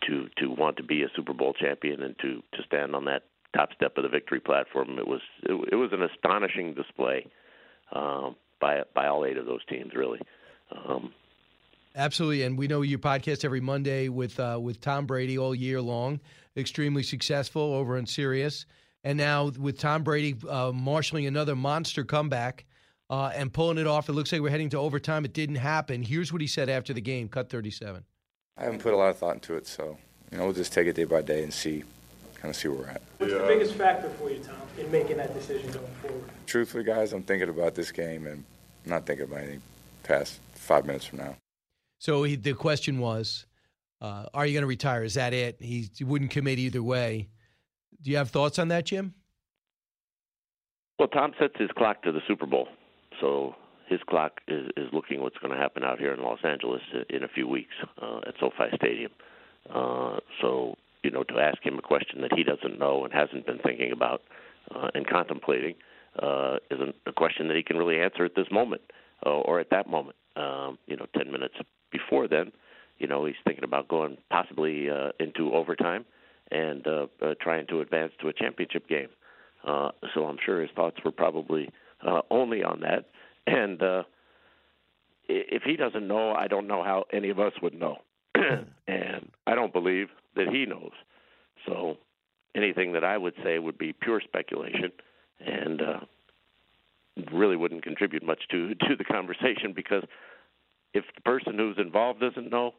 to to want to be a Super Bowl champion and to to stand on that top step of the victory platform. It was it, it was an astonishing display um, by by all eight of those teams, really. Um, Absolutely, and we know your podcast every Monday with uh, with Tom Brady all year long. Extremely successful over in Sirius, and now with Tom Brady uh, marshaling another monster comeback uh, and pulling it off. It looks like we're heading to overtime. It didn't happen. Here's what he said after the game. Cut thirty-seven. I haven't put a lot of thought into it, so you know we'll just take it day by day and see, kind of see where we're at. What's the biggest factor for you, Tom, in making that decision going forward? Truthfully, guys, I'm thinking about this game and I'm not thinking about anything past five minutes from now. So he, the question was, uh, "Are you going to retire? Is that it?" He, wouldn't commit either way. Do you have thoughts on that, Jim? Well, Tom sets his clock to the Super Bowl, so his clock is, is looking what's going to happen out here in Los Angeles in a few weeks uh, at SoFi Stadium. Uh, so, you know, to ask him a question that he doesn't know and hasn't been thinking about uh, and contemplating uh, isn't a question that he can really answer at this moment uh, or at that moment. Um, you know, ten minutes before then, you know, he's thinking about going possibly uh, into overtime and uh, uh, trying to advance to a championship game. Uh, so I'm sure his thoughts were probably uh, only on that. And uh, if he doesn't know, I don't know how any of us would know. and I don't believe that he knows. So anything that I would say would be pure speculation and uh, really wouldn't contribute much to to the conversation because if the person who's involved doesn't know,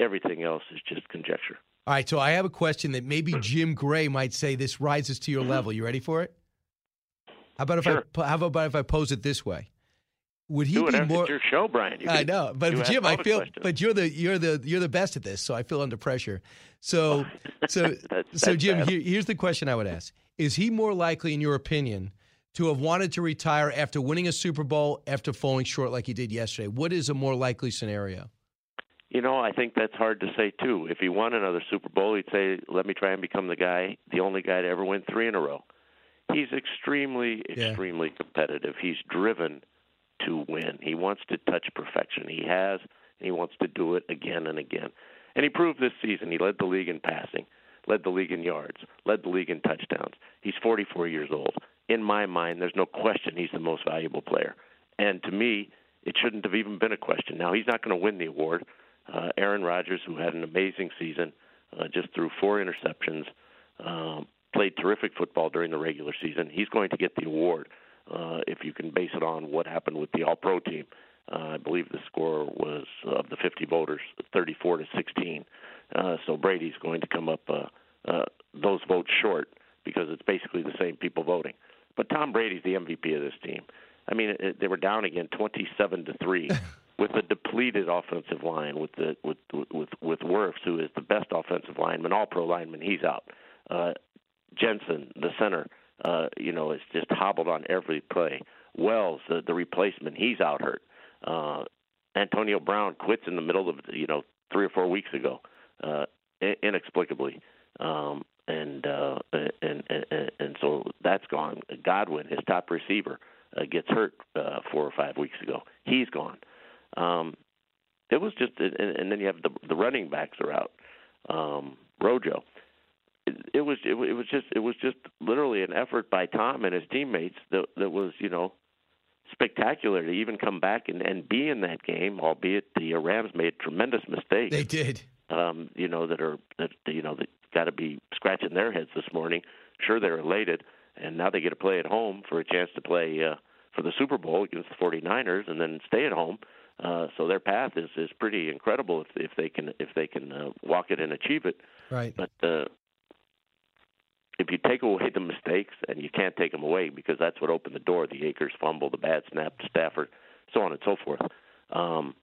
everything else is just conjecture. All right, so I have a question that maybe Jim Gray might say this rises to your mm-hmm. level. You ready for it? How about if I how about if I pose it this way? Would he Do be more? It's your show, Brian. You I know, but Jim, I feel, questions. but you're the you're the you're the best at this, so I feel under pressure. So, so, so that's Jim, here, here's the question I would ask: Is he more likely, in your opinion, to have wanted to retire after winning a Super Bowl after falling short like he did yesterday? What is a more likely scenario? You know, I think that's hard to say too. If he won another Super Bowl, he'd say, "Let me try and become the guy, the only guy to ever win three in a row." He's extremely, extremely competitive. He's driven to win. He wants to touch perfection. He has, and he wants to do it again and again. And he proved this season. He led the league in passing, led the league in yards, led the league in touchdowns. He's 44 years old. In my mind, there's no question he's the most valuable player. And to me, it shouldn't have even been a question. Now, he's not going to win the award. Uh, Aaron Rodgers, who had an amazing season, uh, just threw four interceptions, um, played terrific football during the regular season. He's going to get the award uh, if you can base it on what happened with the All Pro team. Uh, I believe the score was of the 50 voters, 34 to 16. Uh, so Brady's going to come up uh, uh, those votes short because it's basically the same people voting. But Tom Brady's the MVP of this team. I mean, it, they were down again, 27 to three, with a depleted offensive line with the with with with Wirfs, who is the best offensive lineman, All Pro lineman. He's out. Uh, Jensen, the center, uh, you know, is just hobbled on every play. Wells, the, the replacement, he's out hurt. Uh, Antonio Brown quits in the middle of you know three or four weeks ago, uh, inexplicably, um, and, uh, and and and so that's gone. Godwin, his top receiver, uh, gets hurt uh, four or five weeks ago. He's gone. Um, it was just, and, and then you have the the running backs are out. Um, Rojo. It, it was it, it was just it was just literally an effort by Tom and his teammates that that was you know spectacular to even come back and, and be in that game, albeit the Rams made tremendous mistakes. They did. Um, you know that are that you know that got to be scratching their heads this morning. Sure, they're elated, and now they get to play at home for a chance to play uh, for the Super Bowl against the 49ers, and then stay at home. Uh, so their path is is pretty incredible if if they can if they can uh, walk it and achieve it. Right. But uh, if you take away the mistakes, and you can't take them away because that's what opened the door the Akers fumble, the bad snap to Stafford, so on and so forth. Um,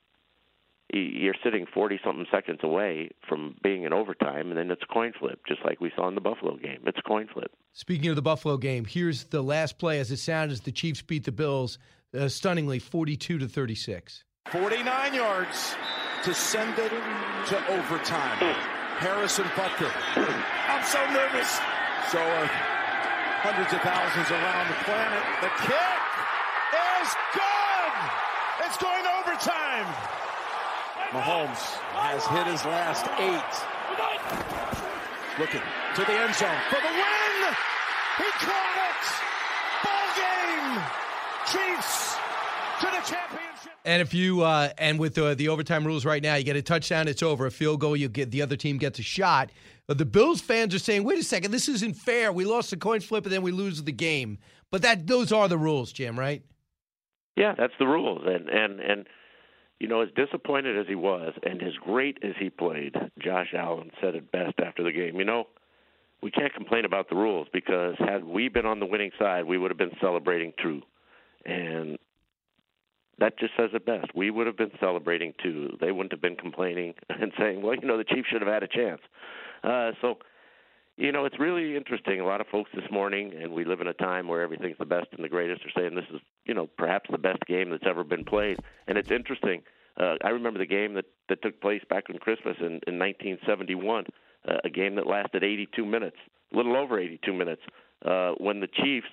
you're sitting 40 something seconds away from being in overtime, and then it's a coin flip, just like we saw in the Buffalo game. It's a coin flip. Speaking of the Buffalo game, here's the last play as it sounds as the Chiefs beat the Bills uh, stunningly 42 to 36. 49 yards to send it to overtime. Harrison Butker. I'm so nervous. So are hundreds of thousands around the planet. The kick is good. It's going to overtime. Mahomes has hit his last eight. Looking to the end zone for the win. He caught it. Ball game. Chiefs to the championship. And if you uh, and with uh, the overtime rules right now, you get a touchdown, it's over. A field goal, you get the other team gets a shot. Uh, the Bills fans are saying, "Wait a second, this isn't fair. We lost the coin flip and then we lose the game." But that those are the rules, Jim. Right? Yeah, that's the rules, and and and you know, as disappointed as he was, and as great as he played, Josh Allen said it best after the game. You know, we can't complain about the rules because had we been on the winning side, we would have been celebrating too, and that just says it best. We would have been celebrating too. They wouldn't have been complaining and saying, "Well, you know, the Chiefs should have had a chance." Uh, so, you know, it's really interesting. A lot of folks this morning, and we live in a time where everything's the best and the greatest, are saying this is, you know, perhaps the best game that's ever been played. And it's interesting. Uh, I remember the game that that took place back on Christmas in, in 1971, uh, a game that lasted 82 minutes, a little over 82 minutes, uh, when the Chiefs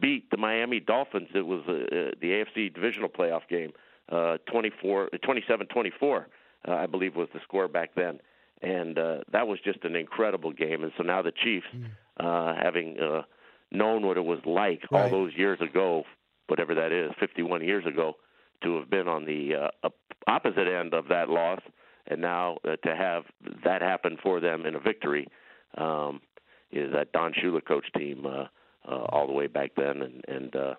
beat the Miami Dolphins. It was uh, uh, the AFC divisional playoff game, uh, 24, 27-24, uh, I believe was the score back then. And uh, that was just an incredible game. And so now the Chiefs, uh, having uh, known what it was like all Right. those years ago, whatever that is, 51 years ago, to have been on the uh, opposite end of that loss, and now uh, to have that happen for them in a victory, um, is that Don Shula coach team uh, uh, all the way back then, and, and uh,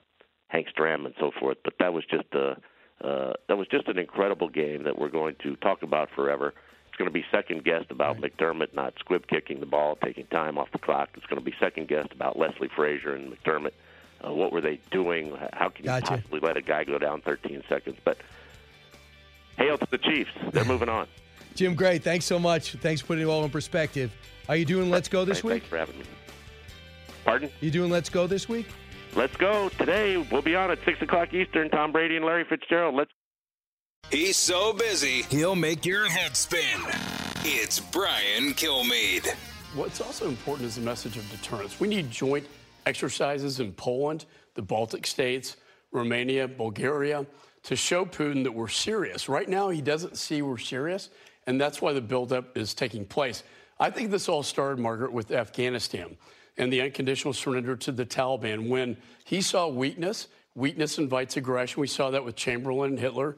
Hank Stram and so forth. But that was just a uh, that was just an incredible game that we're going to talk about forever. Going to be second guessed about McDermott not squib kicking the ball, taking time off the clock. It's going to be second guessed about Leslie Frazier and McDermott Uh, what were they doing? How can you Gotcha. possibly let a guy go down 13 seconds? But hail to the Chiefs. They're moving on. Jim, Gray, Thanks so much. Thanks for putting it all in perspective. Are you doing Let's Go this week? Thanks for having me. Pardon? You doing Let's Go this week? Let's go. Today, we'll be on at 6 o'clock Eastern. Tom Brady and Larry Fitzgerald. Let's He's so busy, he'll make your head spin. It's Brian Kilmeade. What's also important is the message of deterrence. We need joint exercises in Poland, the Baltic states, Romania, Bulgaria to show Putin that we're serious. Right now, he doesn't see we're serious, and that's why the buildup is taking place. I think this all started, Margaret, with Afghanistan and the unconditional surrender to the Taliban. When he saw weakness, weakness invites aggression. We saw that with Chamberlain and Hitler.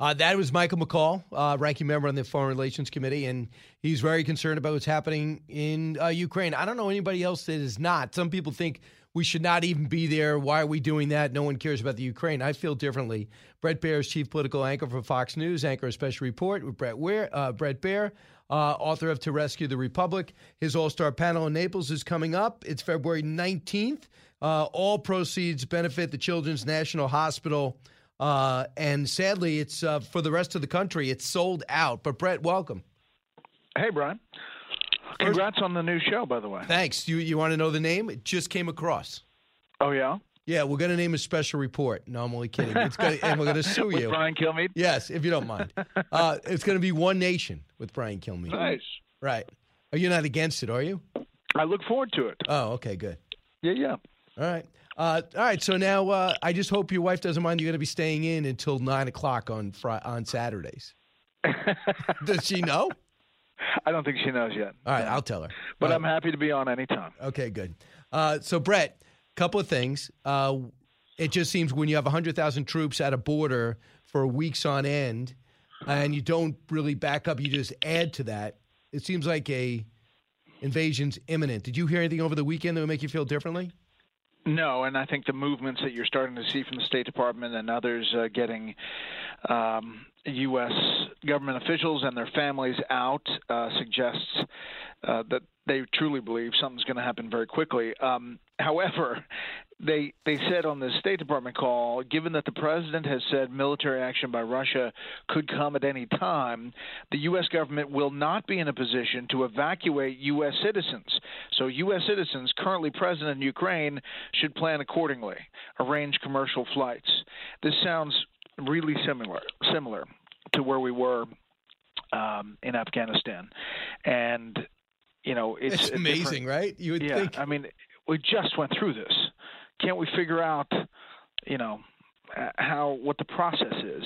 Uh, that was Michael McCaul, uh, ranking member on the Foreign Relations Committee, and he's very concerned about what's happening in uh, Ukraine. I don't know anybody else that is not. Some people think we should not even be there. Why are we doing that? No one cares about the Ukraine. I feel differently. Bret Baier is chief political anchor for Fox News, anchor a special report with Brett, Ware, uh, Bret Baier, uh, author of To Rescue the Republic. His all star panel in Naples is coming up. It's February 19th. Uh, all proceeds benefit the Children's National Hospital. Uh, and sadly, it's uh, for the rest of the country. It's sold out. But Bret, welcome. Hey, Brian. Congrats on the new show, by the way. Thanks. You you want to know the name? It just came across. Oh yeah. Yeah, we're going to name a special report. No, I'm only kidding. It's gonna, and we're going to sue With you. Brian Kilmeade? Yes, if you don't mind. Uh, it's going to be One Nation with Brian Kilmeade. Nice. Right. Are you not against it? Are you? I look forward to it. Oh, okay, good. Yeah, yeah. All right. Uh, all right. So now, uh, I just hope your wife doesn't mind you're going to be staying in until nine o'clock on Fri on Saturdays. Does she know? I don't think she knows yet. All right, I'll tell her. But Uh, I'm happy to be on anytime. Okay, good. Uh, so, Bret, couple of things. Uh, it just seems when you have 100,000 troops at a border for weeks on end and you don't really back up, you just add to that. It seems like a invasion's imminent. Did you hear anything over the weekend that would make you feel differently? No, and I think the movements that you're starting to see from the State Department and others uh, getting um, U.S. government officials and their families out uh, suggests uh, that they truly believe something's going to happen very quickly. Um, however, they they said on the State Department call, given that the president has said military action by Russia could come at any time, the U.S. government will not be in a position to evacuate U.S. citizens. So U.S. citizens currently present in Ukraine should plan accordingly, arrange commercial flights. This sounds really similar similar to where we were um, in Afghanistan, and you know it's, It's amazing, different- right? You would yeah, think. I mean, we just went through this. Can't we figure out, you know, uh, how what the process is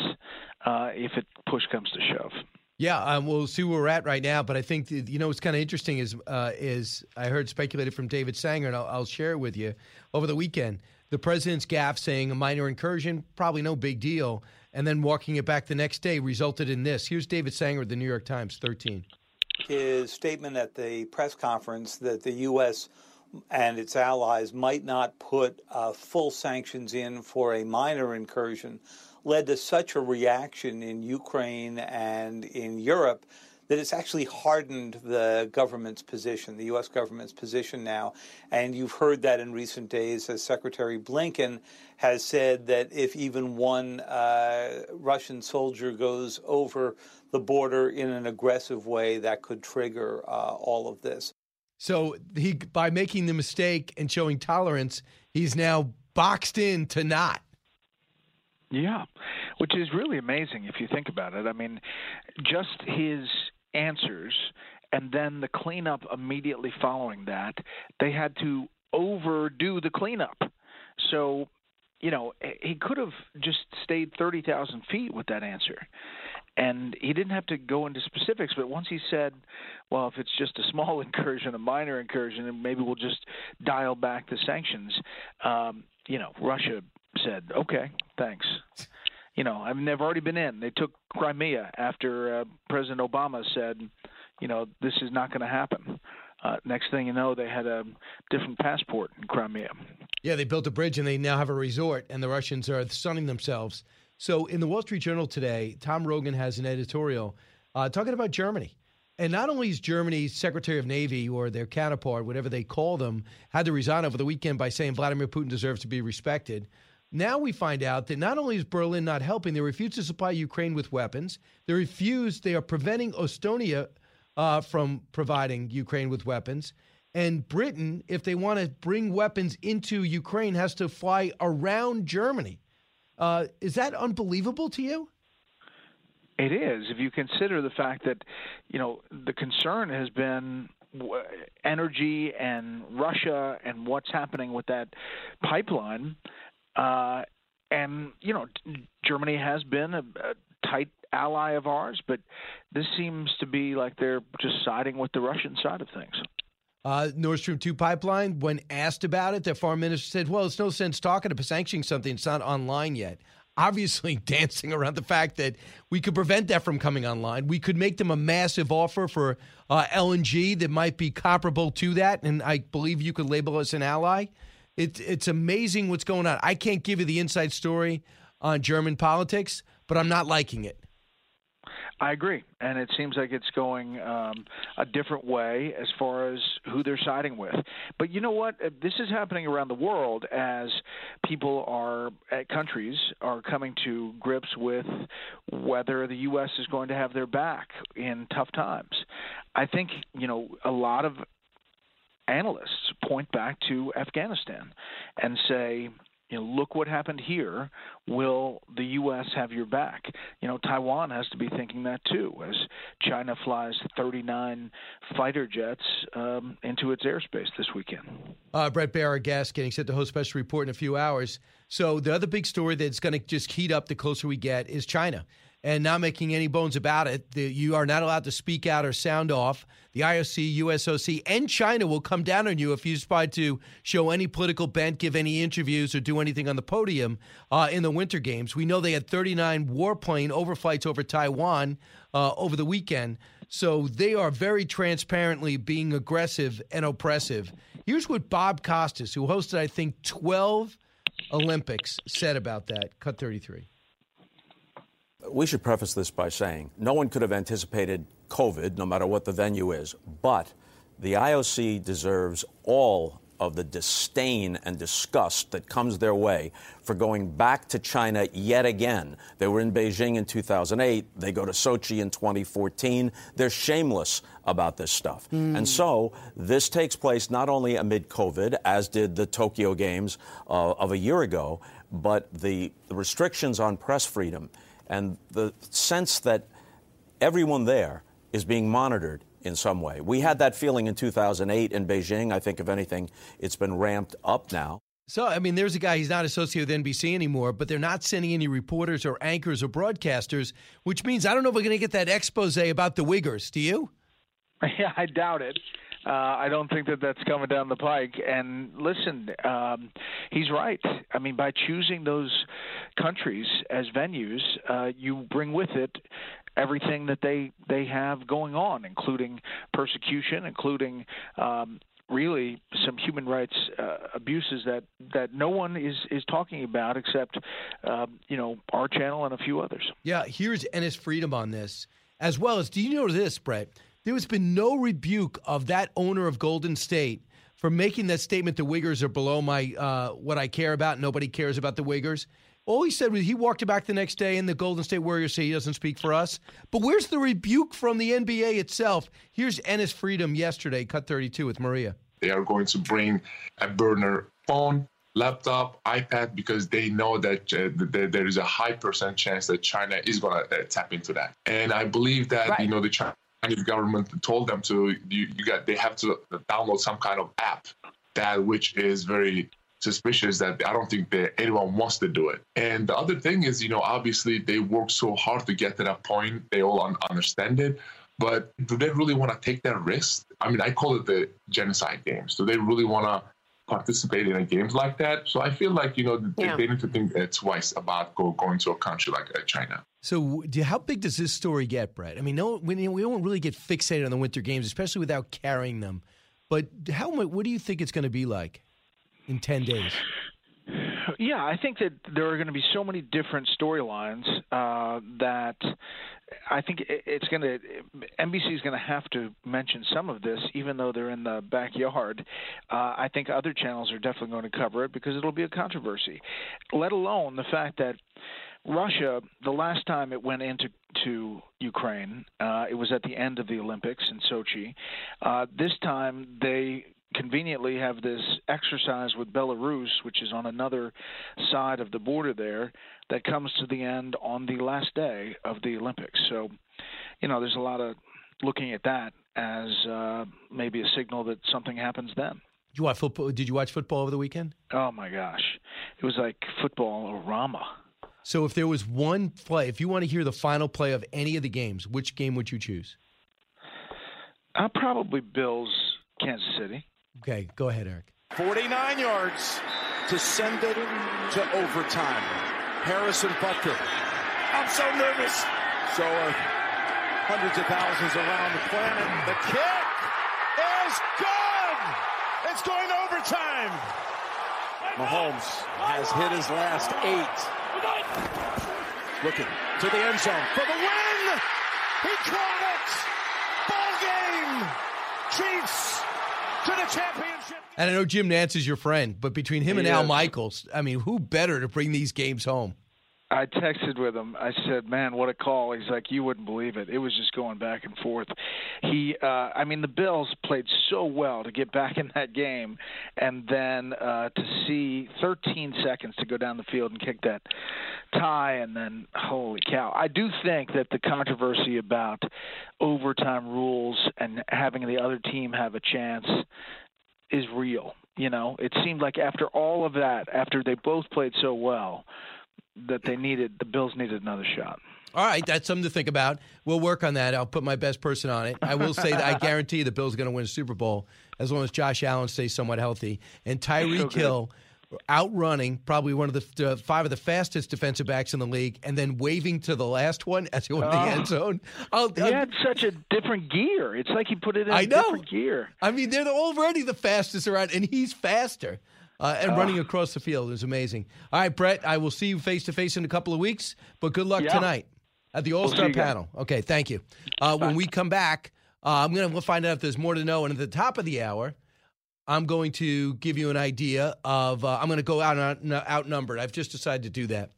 uh, if it push comes to shove? Yeah, um, we'll see where we're at right now. But I think you know what's kind of interesting is uh, is I heard speculated from David Sanger, and I'll, I'll share it with you over the weekend. The president's gaffe saying a minor incursion, probably no big deal, and then walking it back the next day resulted in this. Here's David Sanger, of the New York Times, 13. his statement at the press conference that the U.S. and its allies might not put uh, full sanctions in for a minor incursion led to such a reaction in Ukraine and in Europe that it's actually hardened the government's position, the U.S. government's position now. And you've heard that in recent days as Secretary Blinken has said that if even one uh, Russian soldier goes over the border in an aggressive way, that could trigger uh, all of this. So he by making the mistake and showing tolerance, he's now boxed in to not. Yeah, which is really amazing if you think about it. I mean, just his answers and then the cleanup immediately following that, they had to overdo the cleanup. So, you know, he could have just stayed 30,000 feet with that answer. And he didn't have to go into specifics, but once he said, well, if it's just a small incursion, a minor incursion, and maybe we'll just dial back the sanctions, um, you know, Russia said, okay, thanks. You know, I mean, they've already been in. They took Crimea after uh, President Obama said, you know, this is not going to happen. Uh, next thing you know, they had a different passport in Crimea. Yeah, they built a bridge and they now have a resort, and the Russians are sunning themselves. So, in the Wall Street Journal today, Tom Rogan has an editorial uh, talking about Germany. And not only is Germany's Secretary of Navy or their counterpart, whatever they call them, had to resign over the weekend by saying Vladimir Putin deserves to be respected. Now we find out that not only is Berlin not helping, they refuse to supply Ukraine with weapons. They refuse, they are preventing Estonia uh, from providing Ukraine with weapons. And Britain, if they want to bring weapons into Ukraine, has to fly around Germany. Uh, is that unbelievable to you? It is. If you consider the fact that, you know, the concern has been energy and Russia and what's happening with that pipeline. Uh, and, you know, Germany has been a, a tight ally of ours, but this seems to be like they're just siding with the Russian side of things. Uh, Nord Stream 2 pipeline, when asked about it, the foreign minister said, well, it's no sense talking about sanctioning something It's not online yet. Obviously, dancing around the fact that we could prevent that from coming online. We could make them a massive offer for uh, LNG that might be comparable to that. And I believe you could label us an ally. It, it's amazing what's going on. I can't give you the inside story on German politics, but I'm not liking it. I agree, and it seems like it's going um, a different way as far as who they're siding with. But you know what? Uh, this is happening around the world as people are, uh, countries are coming to grips with whether the U.S. is going to have their back in tough times. I think you know a lot of analysts point back to Afghanistan and say you know, look what happened here. Will the U.S. have your back? You know, Taiwan has to be thinking that too, as China flies 39 fighter jets um, into its airspace this weekend. Uh, Bret Baier, our guest, getting set to host special report in a few hours. So the other big story that's going to just heat up the closer we get is China and not making any bones about it. The, you are not allowed to speak out or sound off. The IOC, USOC, and China will come down on you if you try to show any political bent, give any interviews, or do anything on the podium uh, in the Winter Games. We know they had 39 warplane overflights over Taiwan uh, over the weekend. So they are very transparently being aggressive and oppressive. Here's what Bob Costas, who hosted, I think, 12 Olympics, said about that. Cut 33 we should preface this by saying no one could have anticipated COVID, no matter what the venue is, but the IOC deserves all of the disdain and disgust that comes their way for going back to China yet again. They were in Beijing in 2008. They go to Sochi in 2014. They're shameless about this stuff. Mm. And so this takes place not only amid COVID, as did the Tokyo Games uh, of a year ago, but the, the restrictions on press freedom and the sense that everyone there is being monitored in some way. We had that feeling in 2008 in Beijing. I think, if anything, it's been ramped up now. So, I mean, there's a guy, he's not associated with NBC anymore, but they're not sending any reporters or anchors or broadcasters, which means I don't know if we're going to get that expose about the Uyghurs. Do you? Yeah, I doubt it. Uh, I don't think that that's coming down the pike. And listen, um, he's right. I mean, by choosing those countries as venues, uh, you bring with it everything that they they have going on, including persecution, including um, really some human rights uh, abuses that that no one is is talking about except uh, you know our channel and a few others. Yeah, here's Enes Freedom on this as well as. Do you know this, Bret? There has been no rebuke of that owner of Golden State for making that statement the Uyghurs are below my uh, what I care about. Nobody cares about the Uyghurs. All he said was he walked it back the next day, and the Golden State Warriors say he doesn't speak for us. But where's the rebuke from the NBA itself? Here's Enes Freedom yesterday, cut 32 with Maria. They are going to bring a burner phone, laptop, iPad, because they know that, uh, that there is a high percent chance that China is going to uh, tap into that. And I believe that, right. you know, the China Chinese government told them to you, you got they have to download some kind of app that which is very suspicious that I don't think that anyone wants to do it. And the other thing is, you know, obviously they work so hard to get to that point. They all un- understand it. But do they really want to take that risk? I mean, I call it the genocide games. Do they really want to participate in games like that? So I feel like, you know, yeah. they, they, need to think twice about go, going to a country like uh, China. So, do, how big does this story get, Bret? I mean, no, we, we don't really get fixated on the Winter Games, especially without carrying them. But how? What do you think it's going to be like in ten days? Yeah, I think that there are going to be so many different storylines uh, that I think it's going to NBC is going to have to mention some of this, even though they're in the backyard. Uh, I think other channels are definitely going to cover it because it'll be a controversy. Let alone the fact that Russia, the last time it went into to Ukraine, uh, it was at the end of the Olympics in Sochi. Uh, this time they conveniently have this exercise with Belarus, which is on another side of the border there, that comes to the end on the last day of the Olympics. So, you know, there's a lot of looking at that as uh, maybe a signal that something happens then. Did you watch football? Did you watch football over the weekend? Oh my gosh, it was like football rama. So, if there was one play, if you want to hear the final play of any of the games, which game would you choose? Uh, probably Bills, Kansas City. Okay, go ahead, Eric. 49 yards to send it to overtime. Harrison Butker. I'm so nervous. So uh, hundreds of thousands around the planet. The kick is good. It's going to overtime. Mahomes has hit his last eight. Looking to the end zone for the win. He caught it. Ball game. Chiefs to the championship. And I know Jim Nantz is your friend, but between him and Al Michaels, I mean, who better to bring these games home? I texted with him. I said, "Man, what a call!" He's like, "You wouldn't believe it. It was just going back and forth." He, uh, I mean, the Bills played so well to get back in that game, and then uh, to see 13 seconds to go down the field and kick that tie, and then holy cow! I do think that the controversy about overtime rules and having the other team have a chance is real. You know, it seemed like after all of that, after they both played so well that they needed the Bills needed another shot. All right, that's something to think about. We'll work on that. I'll put my best person on it. I will say that I guarantee the Bills are going to win a Super Bowl as long as Josh Allen stays somewhat healthy and Tyreek so Hill outrunning probably one of the uh, five of the fastest defensive backs in the league, and then waving to the last one as he went oh. in the end zone. I'll, he had such a different gear. It's like he put it in I know. different gear. I mean, they're already the fastest around, and he's faster uh, and running across the field is amazing. All right, Bret, I will see you face to face in a couple of weeks, but good luck yeah. tonight at the All Star we'll panel. Okay, thank you. Uh, when we come back, uh, I'm going to find out if there's more to know. And at the top of the hour, I'm going to give you an idea of, uh, I'm going to go out outnumbered. I've just decided to do that.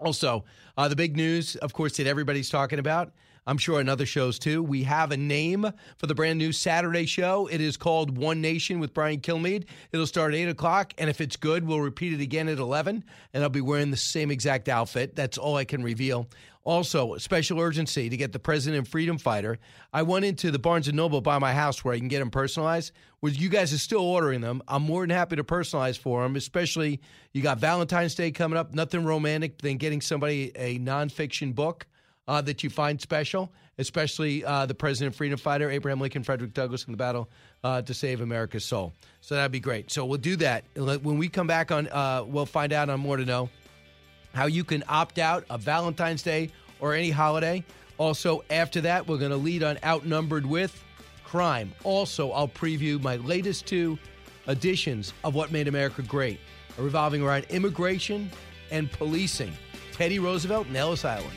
Also, uh, the big news, of course, that everybody's talking about I'm sure on other shows too. We have a name for the brand new Saturday show. It is called One Nation with Brian Kilmeade. It'll start at 8 o'clock, and if it's good, we'll repeat it again at 11, and I'll be wearing the same exact outfit. That's all I can reveal. Also, special urgency to get the President Freedom Fighter. I went into the Barnes & Noble by my house where I can get them personalized. Where you guys are still ordering them. I'm more than happy to personalize for them, especially you got Valentine's Day coming up. Nothing romantic than getting somebody a nonfiction book uh, that you find special, especially uh, the President Freedom Fighter, Abraham Lincoln, Frederick Douglass in the battle uh, to save America's soul. So that'd be great. So we'll do that. When we come back on, uh, we'll find out on more to know how you can opt out of Valentine's Day or any holiday. Also, after that, we're going to lead on Outnumbered with Crime. Also, I'll preview my latest two editions of What Made America Great, revolving around immigration and policing. Teddy Roosevelt and Ellis Island.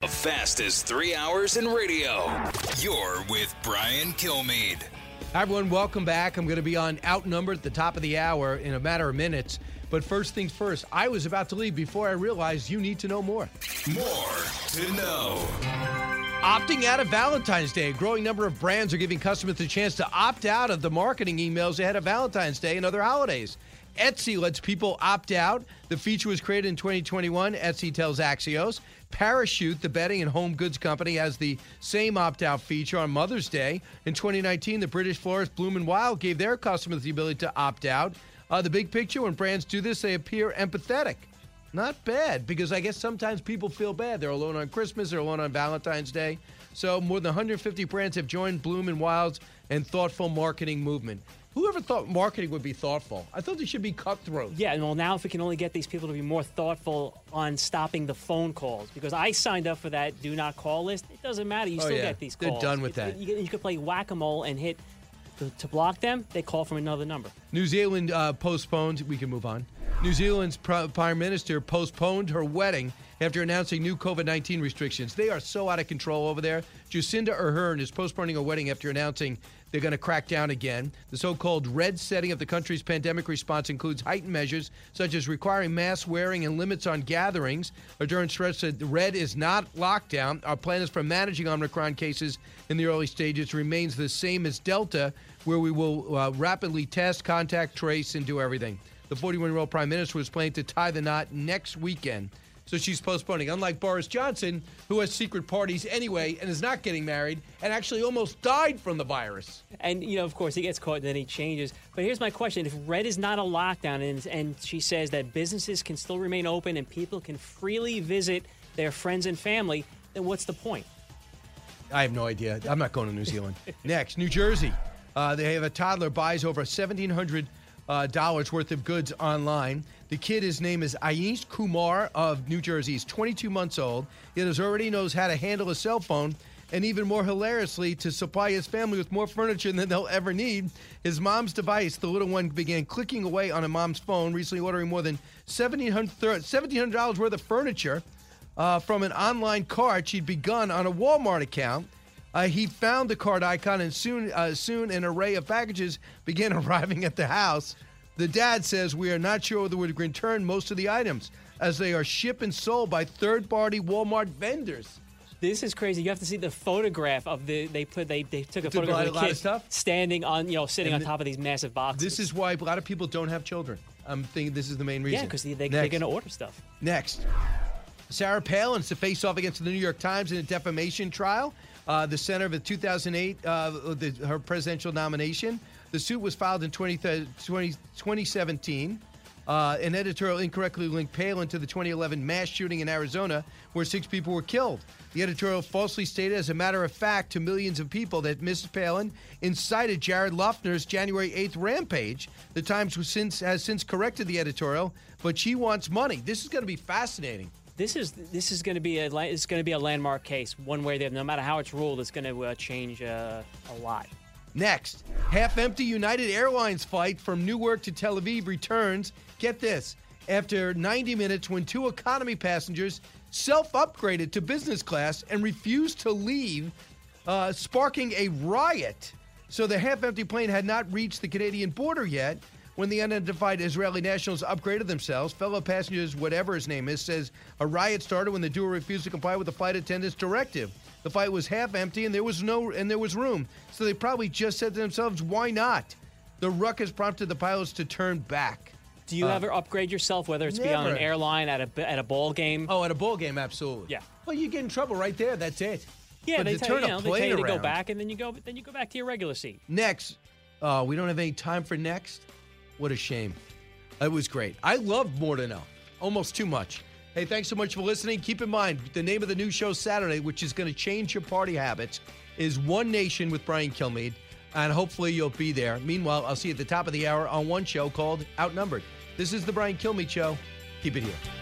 The fastest three hours in radio. You're with Brian Kilmeade. Hi, everyone. Welcome back. I'm going to be on Outnumbered at the top of the hour in a matter of minutes. But first things first, I was about to leave before I realized you need to know more. More to know. Opting out of Valentine's Day. A growing number of brands are giving customers the chance to opt out of the marketing emails ahead of Valentine's Day and other holidays. Etsy lets people opt out. The feature was created in 2021, Etsy tells Axios. Parachute, the bedding and home goods company, has the same opt out feature on Mother's Day. In 2019, the British florist Bloom and Wild gave their customers the ability to opt out. Uh, the big picture when brands do this, they appear empathetic. Not bad, because I guess sometimes people feel bad. They're alone on Christmas, they're alone on Valentine's Day. So more than 150 brands have joined Bloom and Wild's and thoughtful marketing movement. Whoever thought marketing would be thoughtful? I thought they should be cutthroat. Yeah, and well, now if we can only get these people to be more thoughtful on stopping the phone calls, because I signed up for that do not call list. It doesn't matter. You oh, still yeah. get these calls. They're done with that. You, you could play whack a mole and hit to, to, block them. They call from another number. New Zealand uh, postponed. We can move on. New Zealand's prime minister postponed her wedding after announcing new COVID 19 restrictions. They are so out of control over there. Jacinda Ardern is postponing her wedding after announcing they're going to crack down again. The so called red setting of the country's pandemic response includes heightened measures such as requiring mask wearing and limits on gatherings. Ardern stressed that red is not lockdown. Our plan is for managing Omicron cases in the early stages remains the same as Delta, where we will uh, rapidly test, contact, trace, and do everything. The 41 year old prime minister was planning to tie the knot next weekend. So she's postponing. Unlike Boris Johnson, who has secret parties anyway and is not getting married and actually almost died from the virus. And, you know, of course, he gets caught and then he changes. But here's my question if red is not a lockdown and, and she says that businesses can still remain open and people can freely visit their friends and family, then what's the point? I have no idea. I'm not going to New Zealand. Next, New Jersey. Uh, they have a toddler buys over 1,700 uh, dollars worth of goods online. The kid, his name is Ayush Kumar of New Jersey. He's 22 months old. He already knows how to handle a cell phone, and even more hilariously, to supply his family with more furniture than they'll ever need. His mom's device, the little one, began clicking away on a mom's phone, recently ordering more than $1,700 worth of furniture uh, from an online cart she'd begun on a Walmart account. Uh, he found the card icon, and soon, uh, soon an array of packages began arriving at the house. The dad says we are not sure whether we return most of the items, as they are shipped and sold by third-party Walmart vendors. This is crazy. You have to see the photograph of the they put they, they took a a photograph lot- of the of kid stuff? standing on you know sitting And on top of these massive boxes. This is why a lot of people don't have children. I'm thinking this is the main reason. yeah, because they, they, they're going to order stuff. Next, Sarah Palin's to face off against the New York Times in a defamation trial. Uh, the center of the 2008, uh, the, her presidential nomination. The suit was filed in 20, 20 2017. Uh, an editorial incorrectly linked Palin to the 2011 mass shooting in Arizona, where six people were killed. The editorial falsely stated, as a matter of fact, to millions of people that Mrs. Palin incited Jared Loughner's January 8th rampage. The Times since, has since corrected the editorial, but she wants money. This is going to be fascinating. This is this is going to be a it's going to be a landmark case one way or the other. No matter how it's ruled, it's going to uh, change uh, a lot. Next, half empty United Airlines flight from Newark to Tel Aviv returns. Get this after 90 minutes when two economy passengers self upgraded to business class and refused to leave, uh, sparking a riot. So the half empty plane had not reached the Canadian border yet. When the unidentified Israeli nationals upgraded themselves, fellow passengers, whatever his name is, says a riot started when the duo refused to comply with the flight attendant's directive. The fight was half empty and there was no and there was room. So they probably just said to themselves, "Why not?" The ruckus prompted the pilots to turn back. Do you Uh, ever upgrade yourself, whether it's be on an airline at a at a ball game? Oh, at a ball game, absolutely. Yeah. Well, you get in trouble right there. That's it. Yeah, But they tell, turn you, know, they tell you to go back, and then you go then you go back to your regular seat. Next, uh, we don't have any time for next. What a shame. It was great. I love More to Know, almost too much. Hey, thanks so much for listening. Keep in mind, the name of the new show Saturday, which is going to change your party habits, is One Nation with Brian Kilmeade. And hopefully you'll be there. Meanwhile, I'll see you at the top of the hour on one show called Outnumbered. This is the Brian Kilmeade Show. Keep it here.